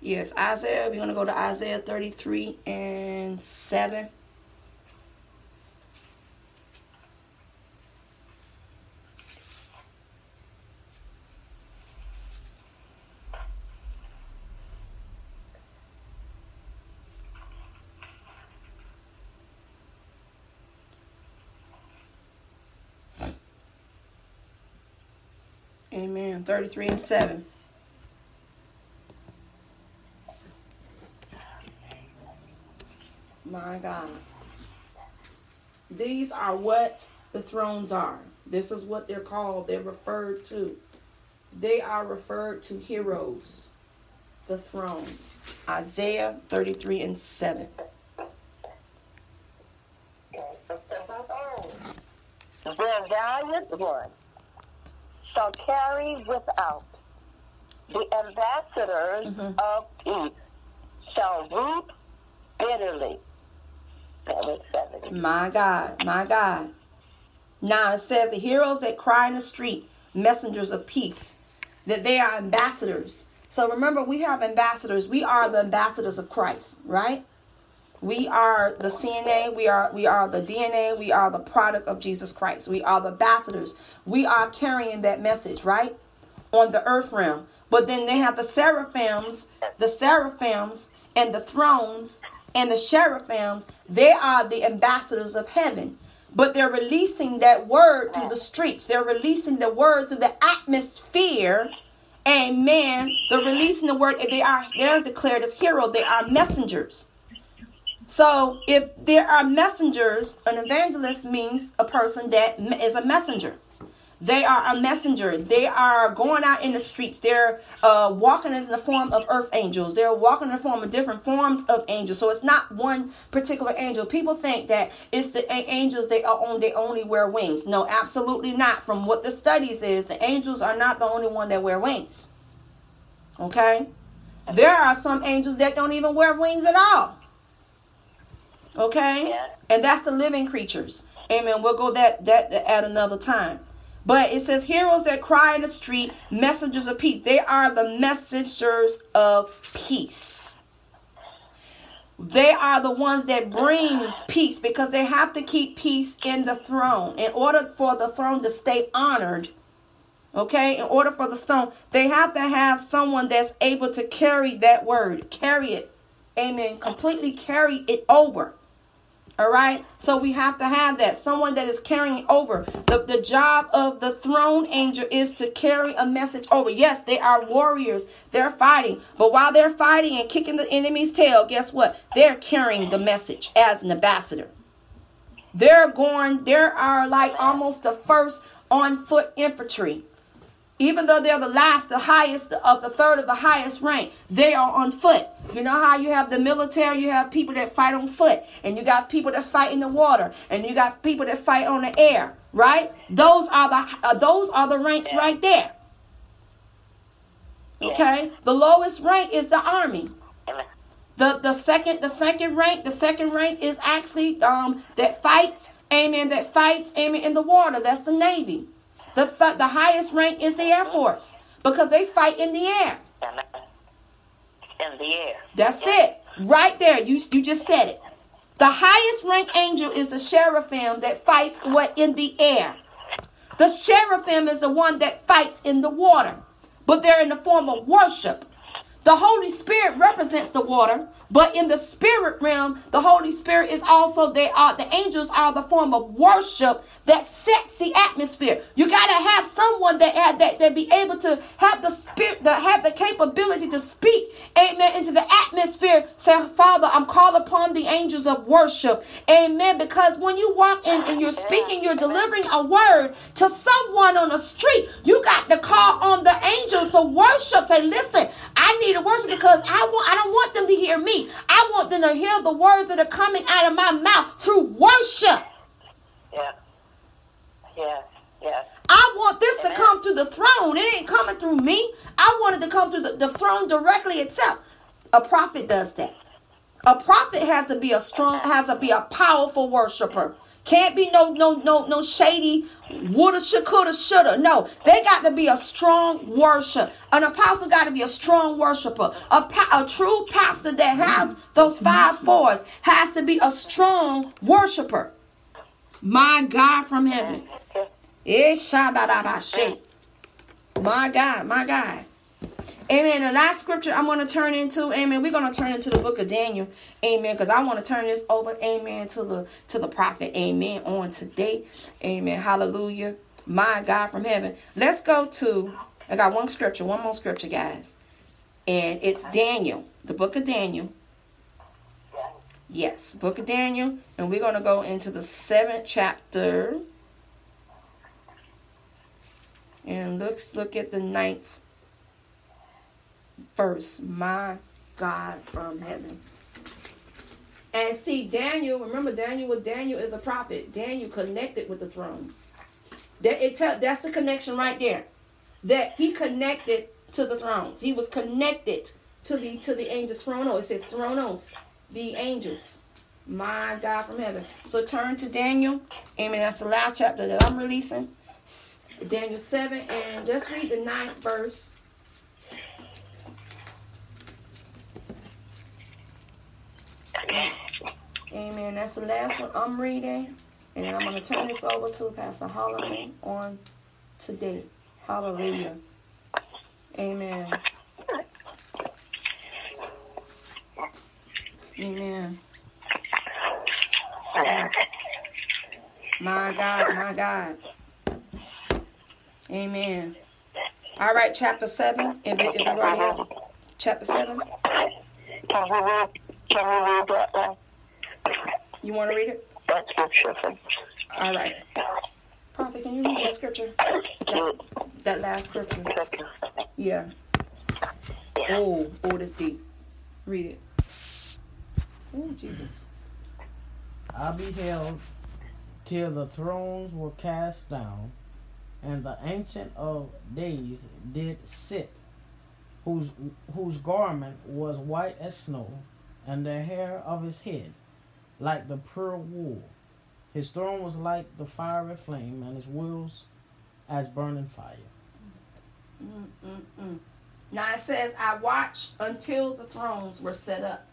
Yes, Isaiah. We're going to go to Isaiah 33 and 7. Amen. 33 and 7. My God. These are what the thrones are. This is what they're called. They're referred to. They are referred to heroes, the thrones. Isaiah 33 and 7. The valiant one shall carry without. The ambassadors mm-hmm. of peace shall weep bitterly. My God, my God. Now it says the heroes that cry in the street, messengers of peace, that they are ambassadors. So remember, we have ambassadors. We are the ambassadors of Christ, right? We are the CNA, we are we are the DNA, we are the product of Jesus Christ. We are the ambassadors. We are carrying that message, right? On the earth realm. But then they have the seraphims, the seraphims and the thrones and the seraphims. They are the ambassadors of heaven. But they're releasing that word through the streets. They're releasing the word through the atmosphere. Amen. They're releasing the word. They are they're declared as heroes. They are messengers. So if there are messengers, an evangelist means a person that is a messenger. They are a messenger. They are going out in the streets. They're uh, walking in the form of earth angels. They're walking in the form of different forms of angels. So it's not one particular angel. People think that it's the angels they are on. They only wear wings. No, absolutely not. From what the studies is, the angels are not the only one that wear wings. Okay, there are some angels that don't even wear wings at all. Okay? Yeah. And that's the living creatures. Amen. We'll go that that at another time. But it says heroes that cry in the street, messengers of peace. They are the messengers of peace. They are the ones that bring peace because they have to keep peace in the throne. In order for the throne to stay honored, okay, in order for the stone, they have to have someone that's able to carry that word, carry it. Amen. Completely carry it over. All right. So we have to have that. Someone that is carrying over. The, the job of the throne angel is to carry a message over. Yes, they are warriors. They're fighting. But while they're fighting and kicking the enemy's tail, guess what? They're carrying the message as an ambassador. They're going, there are like almost the first on foot infantry even though they're the last, the highest of the third of the highest rank, they are on foot. You know how you have the military, you have people that fight on foot, and you got people that fight in the water, and you got people that fight on the air, right? Those are the uh, those are the ranks right there. Okay, the lowest rank is the army. The the second the second rank the second rank is actually um that fights amen that fights amen in the water. That's the navy. The, th- the highest rank is the Air Force. Because they fight in the air. In the air. That's it. Right there. You you just said it. The highest ranked angel is the seraphim that fights what in the air. The seraphim is the one that fights in the water, but they're in the form of worship. The Holy Spirit represents the water, but in the spirit realm, the Holy Spirit is also they are the angels are the form of worship that sets the atmosphere. You gotta have someone that had that that be able to have the spirit that have the capability to speak, amen, into the atmosphere. Say, Father, I'm called upon the angels of worship. Amen. Because when you walk in and you're speaking, you're delivering a word to someone on the street, you got to call on the angels to worship. Say, listen, I need to worship because I want I don't want them to hear me. I want them to hear the words that are coming out of my mouth through worship. Yeah. Yeah. Yeah. I want this to come through the throne. It ain't coming through me. I want it to come through the, the throne directly itself. A prophet does that. A prophet has to be a strong, has to be a powerful worshiper. Can't be no no no no shady woulda shoulda shoulda. No, they got to be a strong worship. An apostle got to be a strong worshiper. A, a true pastor that has those five fours has to be a strong worshiper. My God from heaven. Eh. My God, my God. Amen. The last scripture I'm going to turn into, amen. We're going to turn into the book of Daniel. Amen. Because I want to turn this over, amen, to the to the prophet. Amen. On today. Amen. Hallelujah. My God from heaven. Let's go to I got one scripture, one more scripture, guys. And it's Daniel, the book of Daniel. Yes, book of Daniel. And we're going to go into the seventh chapter. And let's look at the ninth verse. My God from heaven. And see, Daniel, remember Daniel Daniel is a prophet. Daniel connected with the thrones. That it tell that's the connection right there. That he connected to the thrones. He was connected to the to the angel thronos. It says thronos, the angels. My God from heaven. So turn to Daniel. Amen. That's the last chapter that I'm releasing. Daniel 7. And let's read the ninth verse. Amen. That's the last one I'm reading. And I'm going to turn this over to Pastor Holloman on today. Hallelujah. Amen. Amen. My God, my God. Amen. All right, chapter 7. If, if already have chapter 7. Can we read, can we read that one? You want to read it? That scripture from All right. Prophet, can you read that scripture? That, that last scripture. second. Yeah. Yeah. Oh, oh, that's deep. Read it. Oh, Jesus. I beheld till the thrones were cast down, and the ancient of days did sit, whose whose garment was white as snow, and the hair of his head like the pure wool. His throne was like the fiery flame, and his wheels as burning fire. Mm-mm-mm. Now it says, I watched until the thrones were set up.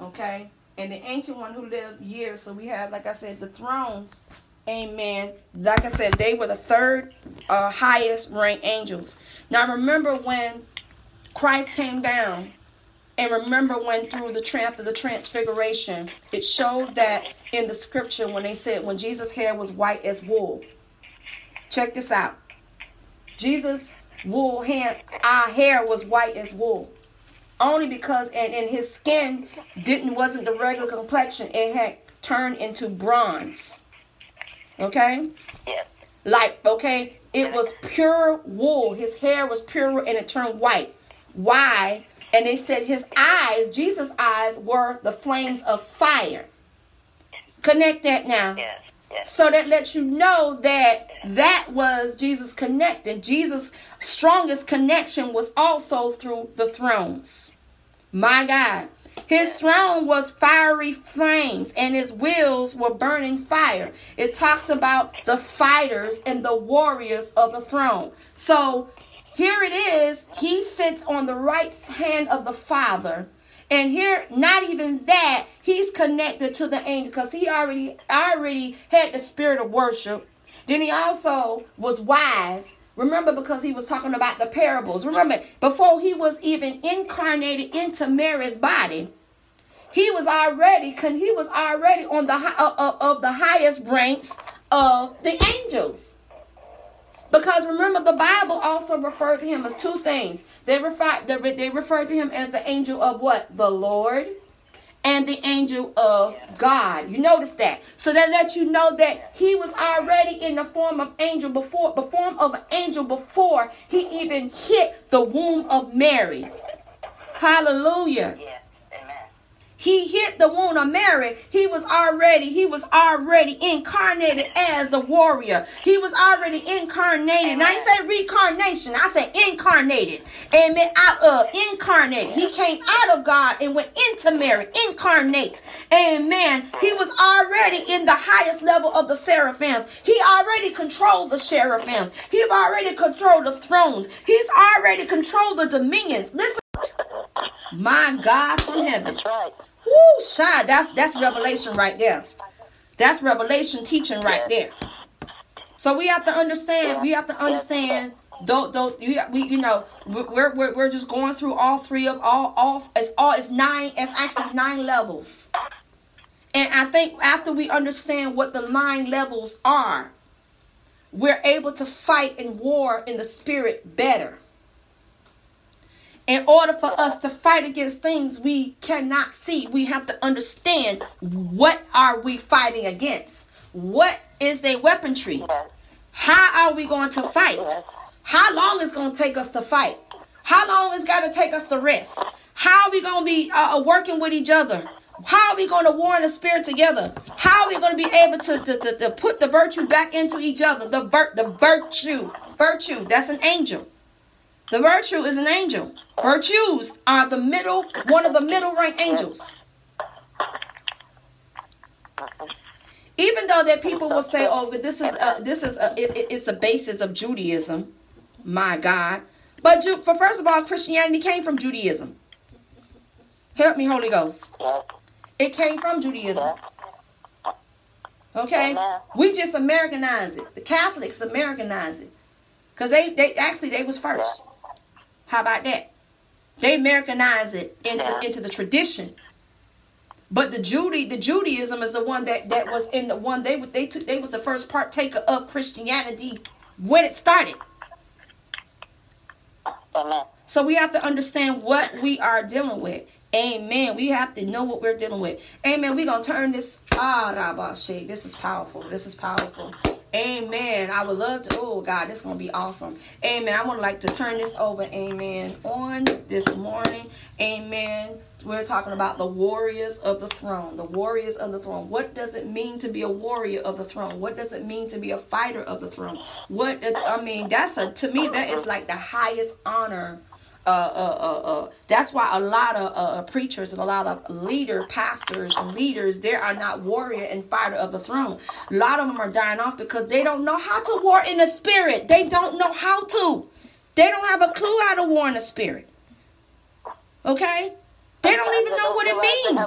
Okay? And the ancient one who lived years. So we have, like I said, the thrones. Amen. Like I said, they were the third uh, highest ranked angels. Now remember when Christ came down, and remember when through the of the transfiguration, it showed that in the scripture when they said when Jesus' hair was white as wool. Check this out. Jesus' wool hair, our hair was white as wool. Only because and, and his skin didn't wasn't the regular complexion. It had turned into bronze. Okay? Yes. Like, okay, it was pure wool. His hair was pure and it turned white. Why? And they said his eyes, Jesus' eyes, were the flames of fire. Connect that now. Yes. Yes. So that lets you know that that was Jesus connected. Jesus' strongest connection was also through the thrones. My God. His throne was fiery flames and his wheels were burning fire. It talks about the fighters and the warriors of the throne. So here it is. He sits on the right hand of the Father. And here, not even that, he's connected to the angel because he already already had the spirit of worship. Then he also was wise. Remember, because he was talking about the parables. Remember, before he was even incarnated into Mary's body, he was already he was already on the uh, uh, of the highest ranks of the angels. Because remember, the Bible also referred to him as two things. They refer they referred to him as the angel of what? The Lord and the angel of God. You notice that. So that lets you know that he was already in the form of angel before the form of an angel before he even hit the womb of Mary. Hallelujah. He hit the wound of Mary. He was already, he was already incarnated as a warrior. He was already incarnated. And I say reincarnation. I say incarnated. Amen. Out of incarnated. He came out of God and went into Mary. Incarnate. Amen. He was already in the highest level of the seraphims. He already controlled the seraphims. He already controlled the thrones. He's already controlled the dominions. Listen. My God from heaven. That's right. Woo, shy. That's that's revelation right there. That's revelation teaching right there. So we have to understand. We have to understand. Don't don't you we you know we're we're we're just going through all three of all all it's all it's nine it's actually nine levels. And I think after we understand what the nine levels are, we're able to fight in war in the spirit better in order for us to fight against things we cannot see we have to understand what are we fighting against what is their weaponry how are we going to fight how long is going to take us to fight how long is got to take us to rest how are we going to be uh, uh, working with each other how are we going to war in the spirit together? How are we going to be able to, to, to, to put the virtue back into each other? The, vir- the virtue, virtue, that's an angel. The virtue is an angel. Virtues are the middle, one of the middle rank angels. Even though that people will say, "Oh, but this is a, this is a, it, it's a basis of Judaism," my God. But for first of all, Christianity came from Judaism. Help me, Holy Ghost. It came from Judaism. Okay, we just Americanize it. The Catholics Americanize it because they they actually they was first. How about that? They Americanize it into, into the tradition. But the Judy, the Judaism is the one that, that was in the one they they took they was the first partaker of Christianity when it started. So we have to understand what we are dealing with. Amen. We have to know what we're dealing with. Amen. We're gonna turn this ah Rabashe. This is powerful. This is powerful. Amen. I would love to. Oh God, this is gonna be awesome. Amen. I would like to turn this over. Amen. On this morning. Amen. We're talking about the warriors of the throne. The warriors of the throne. What does it mean to be a warrior of the throne? What does it mean to be a fighter of the throne? What I mean, that's a to me that is like the highest honor uh, uh, uh, uh, that's why a lot of uh, preachers and a lot of leader pastors and leaders they are not warrior and fighter of the throne. A lot of them are dying off because they don't know how to war in the spirit. They don't know how to. They don't have a clue how to war in the spirit. Okay? They don't even know what it means.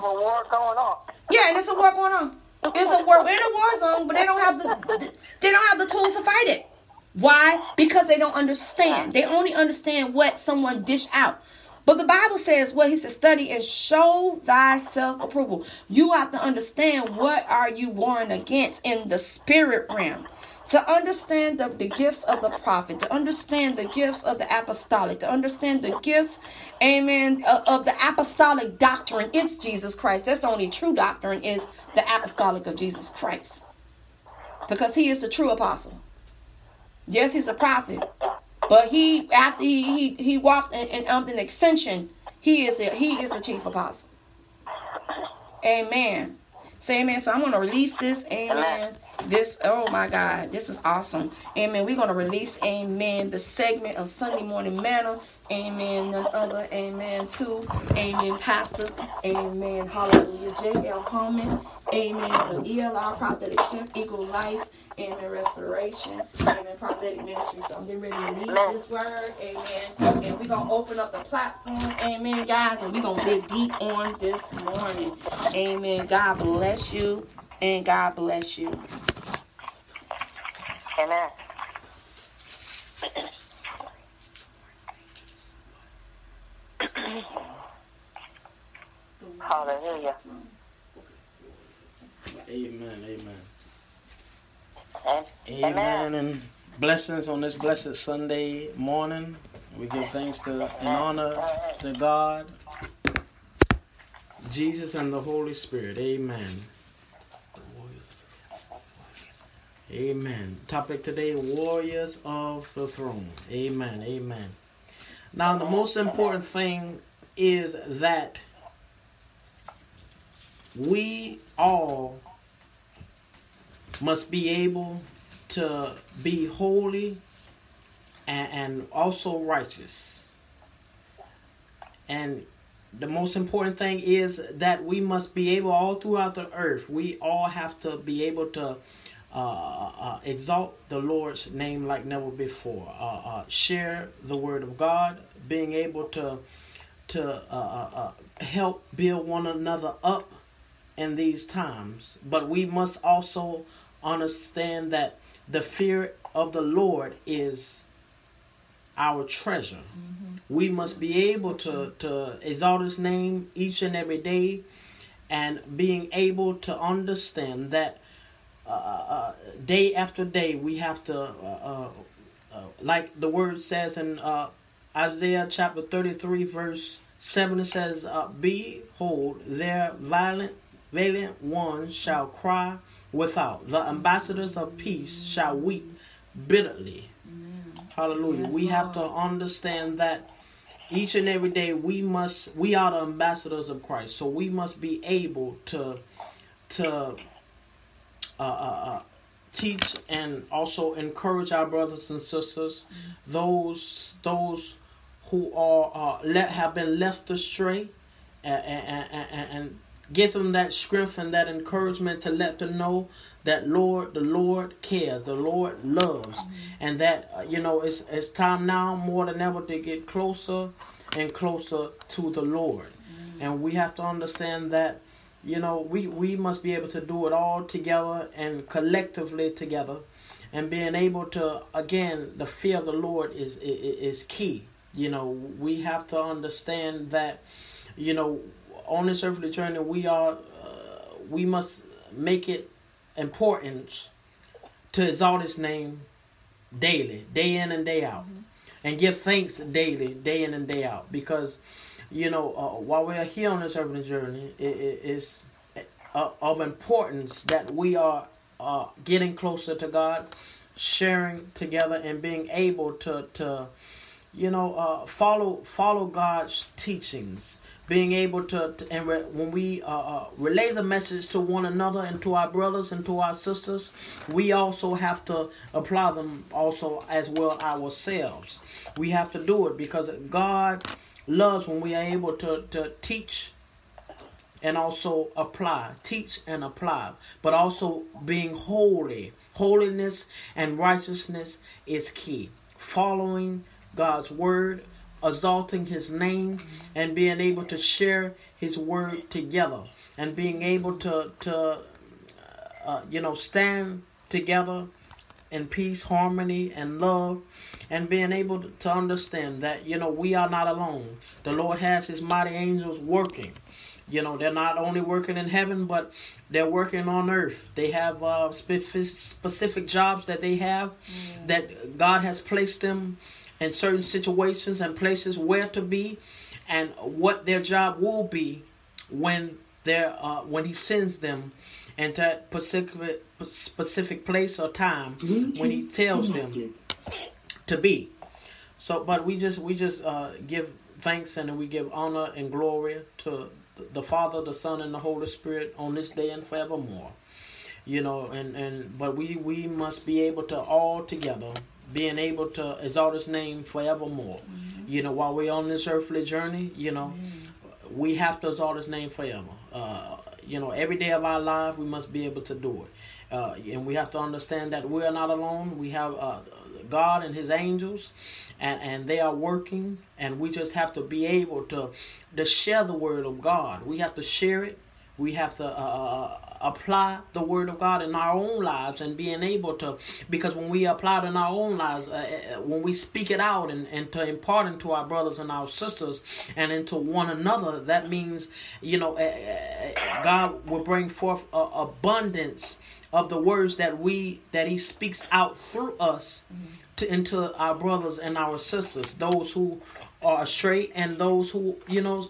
yeah and it's a war going on. It's a war in a war zone but they don't have the they don't have the tools to fight it why? Because they don't understand. They only understand what someone dish out. But the Bible says, well, he says, study and show thyself approval. You have to understand what are you warring against in the spirit realm. To understand the, the gifts of the prophet, to understand the gifts of the apostolic, to understand the gifts, amen, of, of the apostolic doctrine. It's Jesus Christ. That's the only true doctrine is the apostolic of Jesus Christ. Because he is the true apostle. Yes, he's a prophet, but he after he he, he walked in, in um, an extension, he is a, he is a chief apostle. Amen. Say amen. So I'm gonna release this. Amen. This oh my god this is awesome. Amen. We're gonna release amen the segment of sunday morning manna. Amen. None other amen too amen pastor. Amen. Hallelujah. J.l Holman, amen. The elr prophetic shift equal life amen. Restoration amen. Prophetic ministry. So i'm getting ready to release this word. Amen. And we're gonna open up the platform. Amen guys. And we're gonna dig deep on this morning. Amen. God bless you and God bless you. Amen. Hallelujah. Amen. Amen. Amen. Amen. And blessings on this blessed Sunday morning. We give thanks to and honor to God, Jesus, and the Holy Spirit. Amen. Amen. Topic today Warriors of the Throne. Amen. Amen. Now, the most important thing is that we all must be able to be holy and, and also righteous. And the most important thing is that we must be able, all throughout the earth, we all have to be able to uh, uh, exalt the Lord's name like never before. Uh, uh share the word of God, being able to to uh, uh, help build one another up in these times. But we must also understand that the fear of the Lord is our treasure. Mm-hmm. We must be able to to exalt His name each and every day, and being able to understand that uh, uh, Uh, uh, uh, day after day, we have to, uh, uh, like the word says in Isaiah chapter 33, verse 7, it says, Behold, their violent, valiant ones shall cry without. The ambassadors of peace shall weep bitterly. Amen. Hallelujah. Yes, we Lord. have to understand that each and every day we must we are the ambassadors of Christ. So we must be able to to uh, uh, uh, teach and also encourage our brothers and sisters, mm-hmm. those those who are uh, let have been left astray, and, and, and, and give them that strength and that encouragement to let them know that Lord, the Lord cares, the Lord loves, and that uh, you know it's it's time now more than ever to get closer and closer to the Lord, and we have to understand that you know, we, we must be able to do it all together and collectively together. And being able to, again, the fear of the Lord is, is, is key. You know, we have to understand that, you know, on this earthly journey, we are, uh, we must make it important to exalt His name daily, day in and day out, mm-hmm. and give thanks daily, day in and day out, because you know, uh, while we are here on this urban journey, it, it, it's of importance that we are uh, getting closer to God, sharing together, and being able to to you know uh, follow follow God's teachings. Being able to, to and re, when we uh, uh, relay the message to one another and to our brothers and to our sisters, we also have to apply them also as well ourselves. We have to do it because God loves when we are able to, to teach and also apply, teach and apply, but also being holy. Holiness and righteousness is key. Following God's word, exalting his name, and being able to share his word together, and being able to, to uh, you know, stand together in peace, harmony, and love, and being able to understand that, you know, we are not alone. The Lord has His mighty angels working. You know, they're not only working in heaven, but they're working on earth. They have uh, specific jobs that they have yeah. that God has placed them in certain situations and places where to be and what their job will be when they're uh, when He sends them into that specific specific place or time mm-hmm. when he tells them to be. So, but we just we just uh, give thanks and we give honor and glory to the Father, the Son, and the Holy Spirit on this day and forevermore. you know, and and but we we must be able to all together being able to exalt his name forevermore. Mm-hmm. You know, while we're on this earthly journey, you know, mm-hmm. we have to exalt his name forever. Uh, you know, every day of our life, we must be able to do it. Uh, and we have to understand that we are not alone. We have uh, God and His angels, and, and they are working, and we just have to be able to, to share the Word of God. We have to share it. We have to uh, uh, apply the word of God in our own lives and being able to, because when we apply it in our own lives, uh, uh, when we speak it out and, and to impart into our brothers and our sisters and into one another, that means, you know, uh, uh God will bring forth abundance of the words that we that He speaks out through us to into our brothers and our sisters, those who are straight and those who you know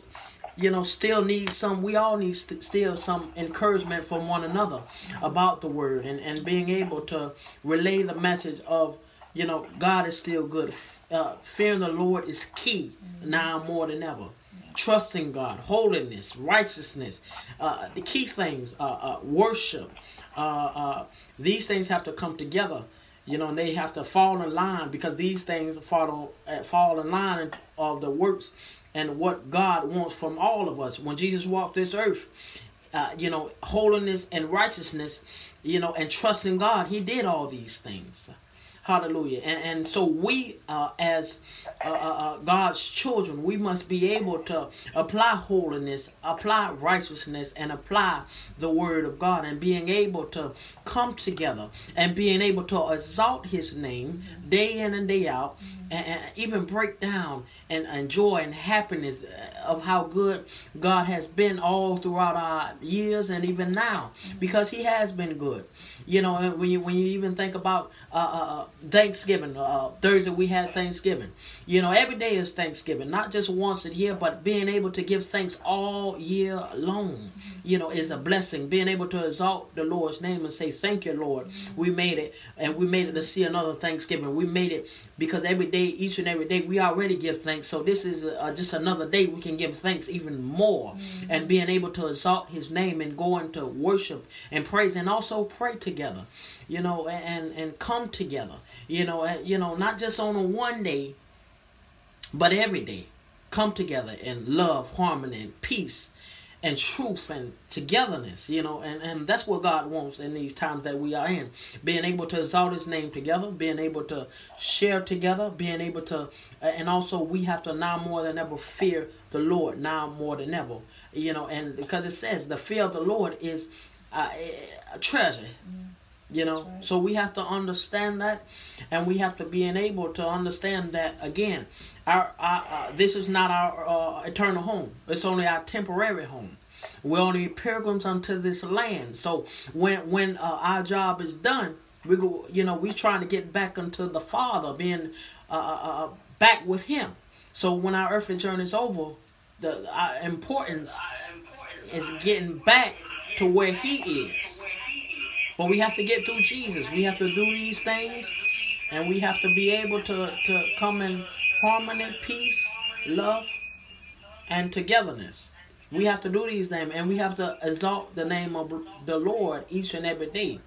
you know, still need some, we all need st- still some encouragement from one another about the word and, and being able to relay the message of, you know, God is still good. Uh, fearing the Lord is key now more than ever. Trusting God, holiness, righteousness, uh, the key things, uh, uh worship. Uh, uh, these things have to come together you know, and they have to fall in line because these things fall fall in line of the works and what God wants from all of us. When Jesus walked this earth, uh, you know, holiness and righteousness, you know, and trusting God, He did all these things. Hallelujah. And, and so we, uh, as uh, uh, uh, God's children, we must be able to apply holiness, apply righteousness, and apply the word of God, and being able to come together and being able to exalt His name day in and day out, and, and even break down and, and joy and happiness of how good God has been all throughout our years and even now, because He has been good. You know, when you when you even think about uh, uh, uh Thanksgiving, uh, Thursday we had Thanksgiving. You know, every day is Thanksgiving, not just once a year, but being able to give thanks all year long. You know, is a blessing. Being able to exalt the Lord's name and say, "Thank you, Lord, we made it, and we made it to see another Thanksgiving. We made it because every day, each and every day, we already give thanks. So this is uh, just another day we can give thanks even more, mm-hmm. and being able to exalt His name and go into worship and praise, and also pray together, you know, and and come together, you know, you know, not just on a one day, but every day, come together in love, harmony, and peace and truth and togetherness, you know, and, and that's what God wants in these times that we are in. Being able to exalt his name together, being able to share together, being able to, and also we have to now more than ever fear the Lord, now more than ever, you know, and because it says the fear of the Lord is uh, a treasure. Mm you know right. so we have to understand that and we have to be able to understand that again our, our uh, this is not our uh, eternal home. It's only our temporary home. We're only pilgrims unto this land. So when when uh, our job is done we go you know we trying to get back unto the father being uh, uh, uh, back with him. So when our earthly journey is over the our importance is getting back to where he is. But we have to get through Jesus. We have to do these things, and we have to be able to, to come in harmony, peace, love, and togetherness. We have to do these things, and we have to exalt the name of the Lord each and every day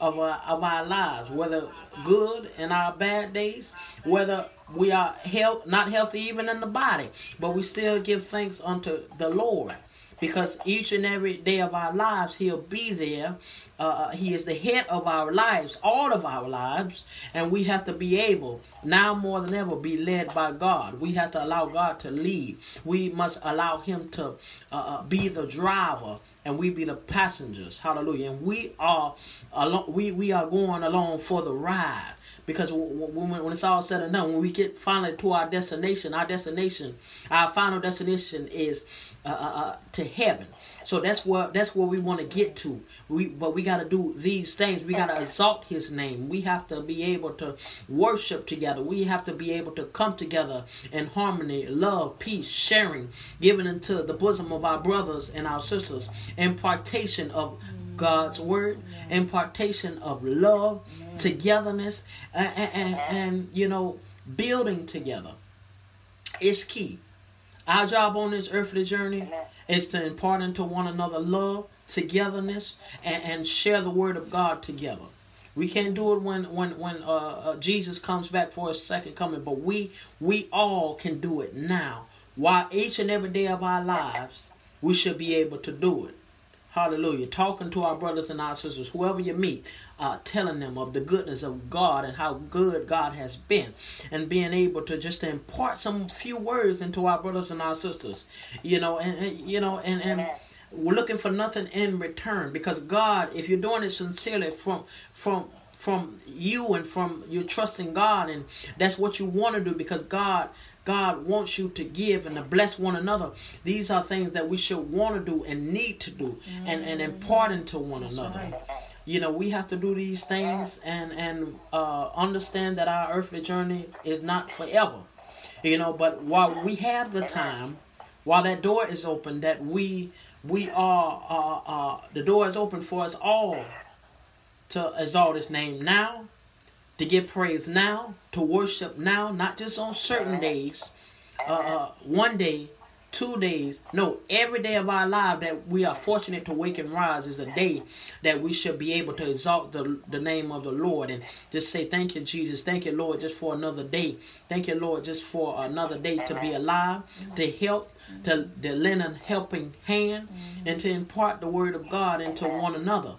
of our, of our lives, whether good in our bad days, whether we are health, not healthy even in the body, but we still give thanks unto the Lord because each and every day of our lives he'll be there uh, uh, he is the head of our lives all of our lives and we have to be able now more than ever be led by god. We have to allow god to lead. We must allow him to uh, uh be the driver and we be the passengers. Hallelujah. And we are along we, we are going along for the ride. Because when, it's all said and done, when we get finally to our destination, our destination, our final destination is uh, uh, uh, to heaven. So that's what that's where we want to get to. We but we got to do these things. We got to exalt His name. We have to be able to worship together. We have to be able to come together in harmony, love, peace, sharing, giving into the bosom of our brothers and our sisters, impartation of God's word, impartation of love, togetherness, and, and, and you know building together. It's key. Our job on this earthly journey is to impart into one another love, togetherness, and, and share the word of God together. We can't do it when when when uh, uh, Jesus comes back for his second coming, but we we all can do it now. While each and every day of our lives, we should be able to do it. Hallelujah. Talking to our brothers and our sisters, whoever you meet, uh, telling them of the goodness of God and how good God has been, and being able to just impart some few words into our brothers and our sisters, you know, and, and you know, and and we're looking for nothing in return. Because God, if you're doing it sincerely from from from you and from you trusting God, and that's what you want to do because God God wants you to give and to bless one another. These are things that we should want to do and need to do and, and impart into one That's another. right. You know, we have to do these things and, and uh, understand that our earthly journey is not forever. You know, but while we have the time, while that door is open, that we we are uh, uh, the door is open for us all to exalt His name now, to give praise now, to worship now, not just on certain days, uh, uh, one day, two days. No, every day of our life that we are fortunate to wake and rise is a day that we should be able to exalt the, the name of the Lord and just say, Thank you, Jesus. Thank you, Lord, just for another day. Thank you, Lord, just for another day to be alive, to help, to, to lend a helping hand, and to impart the word of God into one another.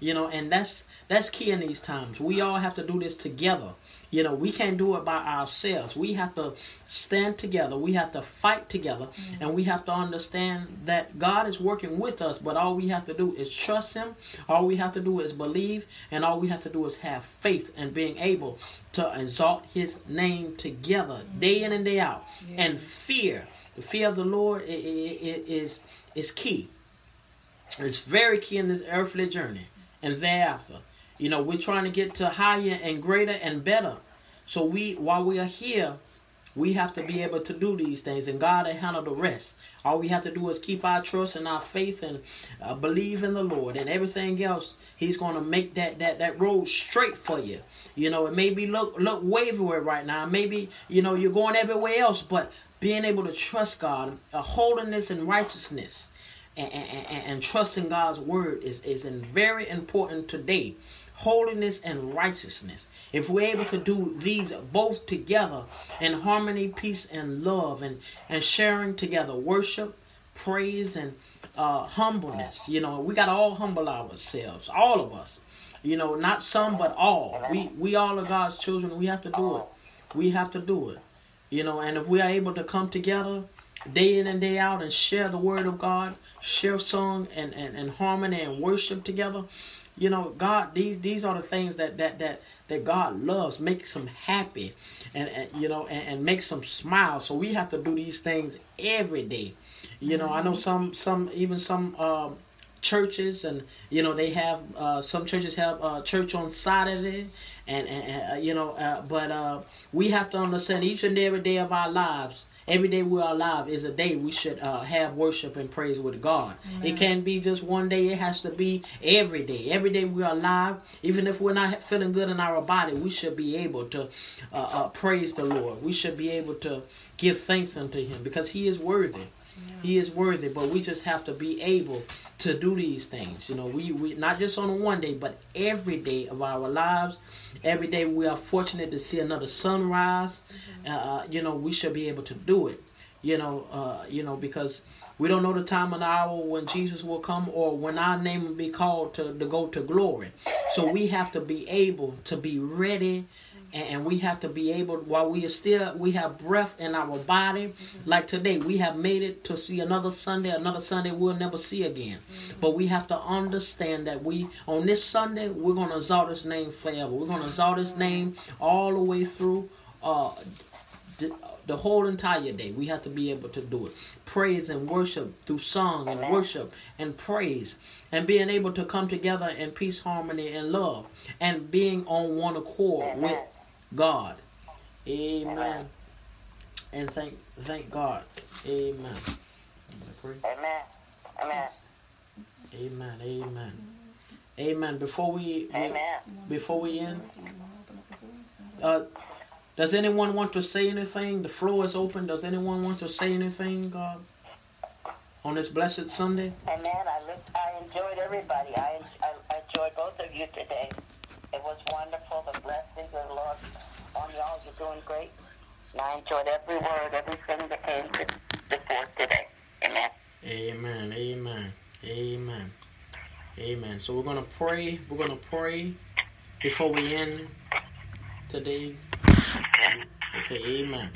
You know, and that's that's key in these times. We all have to do this together. You know, we can't do it by ourselves. We have to stand together. We have to fight together. And we have to understand that God is working with us, but all we have to do is trust Him. All we have to do is believe. And all we have to do is have faith and being able to exalt His name together day in and day out. And fear. The fear of the Lord i- i- i- is, is key. It's very key in this earthly journey and thereafter. You know, we're trying to get to higher and greater and better. So we, while we are here, we have to be able to do these things, and God will handle the rest. All we have to do is keep our trust and our faith and uh, believe in the Lord, and everything else, He's going to make that that that road straight for you. You know, it may be look look wavery right now. Maybe you know you're going everywhere else, but being able to trust God, uh, holiness and righteousness and, and, and, trusting God's word is, is very important today. Holiness and righteousness. If we're able to do these both together in harmony, peace, and love, and, and sharing together worship, praise, and uh, humbleness, you know, we got to all humble ourselves, all of us. You know, not some, but all. We we all are God's children. We have to do it. We have to do it. You know, and if we are able to come together day in and day out and share the word of God, share song and, and, and harmony and worship together, you know, God, these these are the things that that that that God loves, makes him happy, and, and you know, and, and makes him smile. So we have to do these things every day. You know, I know some some even some um, churches and you know they have uh, some churches have uh, church on Saturday and, and, and uh, you know uh, but uh, we have to understand each and every day of our lives every day we are alive is a day we should uh, have worship and praise with God. It can't be just one day. It has to be every day. Every day we are alive, even if we're not feeling good in our body, we should be able to uh, uh, praise the Lord. We should be able to give thanks unto Him because He is worthy. He is worthy, but we just have to be able to do these things. You know, we, we not just on one day, but every day of our lives. Every day we are fortunate to see another sunrise. Uh, you know, we should be able to do it. You know, uh, you know because we don't know the time and hour when Jesus will come or when our name will be called to, to go to glory. So we have to be able to be ready and we have to be able while we are still we have breath in our body mm-hmm. like today we have made it to see another sunday another sunday we'll never see again. Mm-hmm. But we have to understand that we on this sunday we're going to exalt his name forever. We're going to exalt his mm-hmm. name all the way through uh d- the whole entire day. We have to be able to do it. Praise and worship through song and worship and praise. And being able to come together in peace harmony and love. And being on one accord with god amen and thank thank god amen Amen. Amen. amen amen amen before we, Amen. before we end uh Does anyone want to say anything? The floor is open. Does anyone want to say anything God, on this blessed Sunday? Amen. I I enjoyed everybody. I, I, I enjoyed both of you today. It was wonderful. The blessings of the Lord on y'all. You're doing great. And I enjoyed every word, everything that came to the forth today. Amen. Amen. Amen. Amen. Amen. So we're gonna pray. We're gonna pray before we end today. Okay. Amen.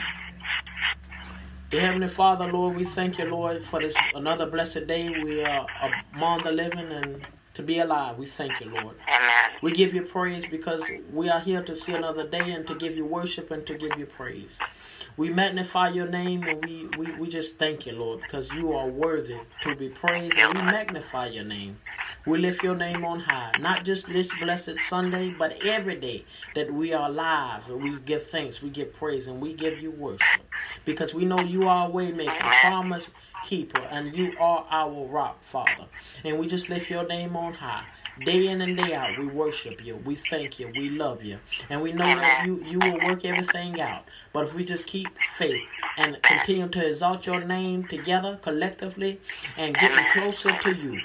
Dear Heavenly Father, Lord, we thank you, Lord, for this another blessed day. We are among the living and to be alive. We thank you, Lord. Amen. We give you praise because we are here to see another day and to give you worship and to give you praise. We magnify your name and we, we, we just thank you, Lord, because you are worthy to be praised and we magnify your name. We lift your name on high, not just this blessed Sunday, but every day that we are alive. We give thanks, we give praise, and we give you worship because we know you are a waymaker, promise keeper, and you are our rock, Father. And we just lift your name on high. Day in and day out, we worship you. We thank you. We love you. And we know that you, you will work everything out. But if we just keep faith and continue to exalt your name together collectively and getting closer to you,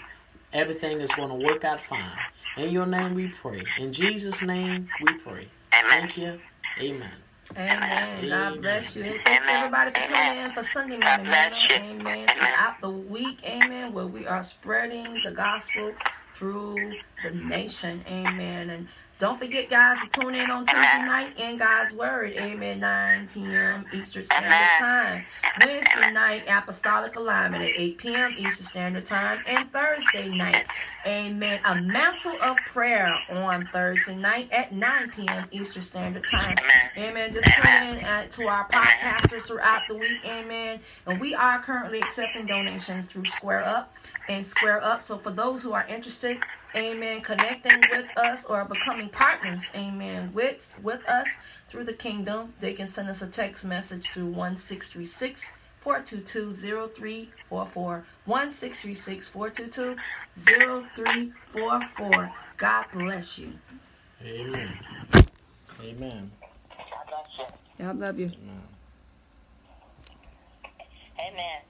everything is going to work out fine. In your name we pray. In Jesus' name we pray. Thank you. Amen. Amen. God bless you. And thank everybody for tuning in for Sunday morning manna. Amen. Throughout the week, amen, where we are spreading the gospel through the nation. Amen. And don't forget, guys, to tune in on Tuesday night in God's Word. Amen. 9 p.m. Eastern Standard Time. Wednesday night, Apostolic Alignment at 8 p.m. Eastern Standard Time. And Thursday night, Amen. A mantle of prayer on Thursday night at 9 p.m. Eastern Standard Time. Amen. Just tune in uh, to our podcasters throughout the week. Amen. And we are currently accepting donations through Square Up and Square Up. So for those who are interested, amen, connecting with us or becoming partners, amen, with with us through the kingdom, they can send us a text message through 1636 422-0344 1636-422-0344 God bless you. Amen. Amen. God bless you. God love you. Amen. Amen.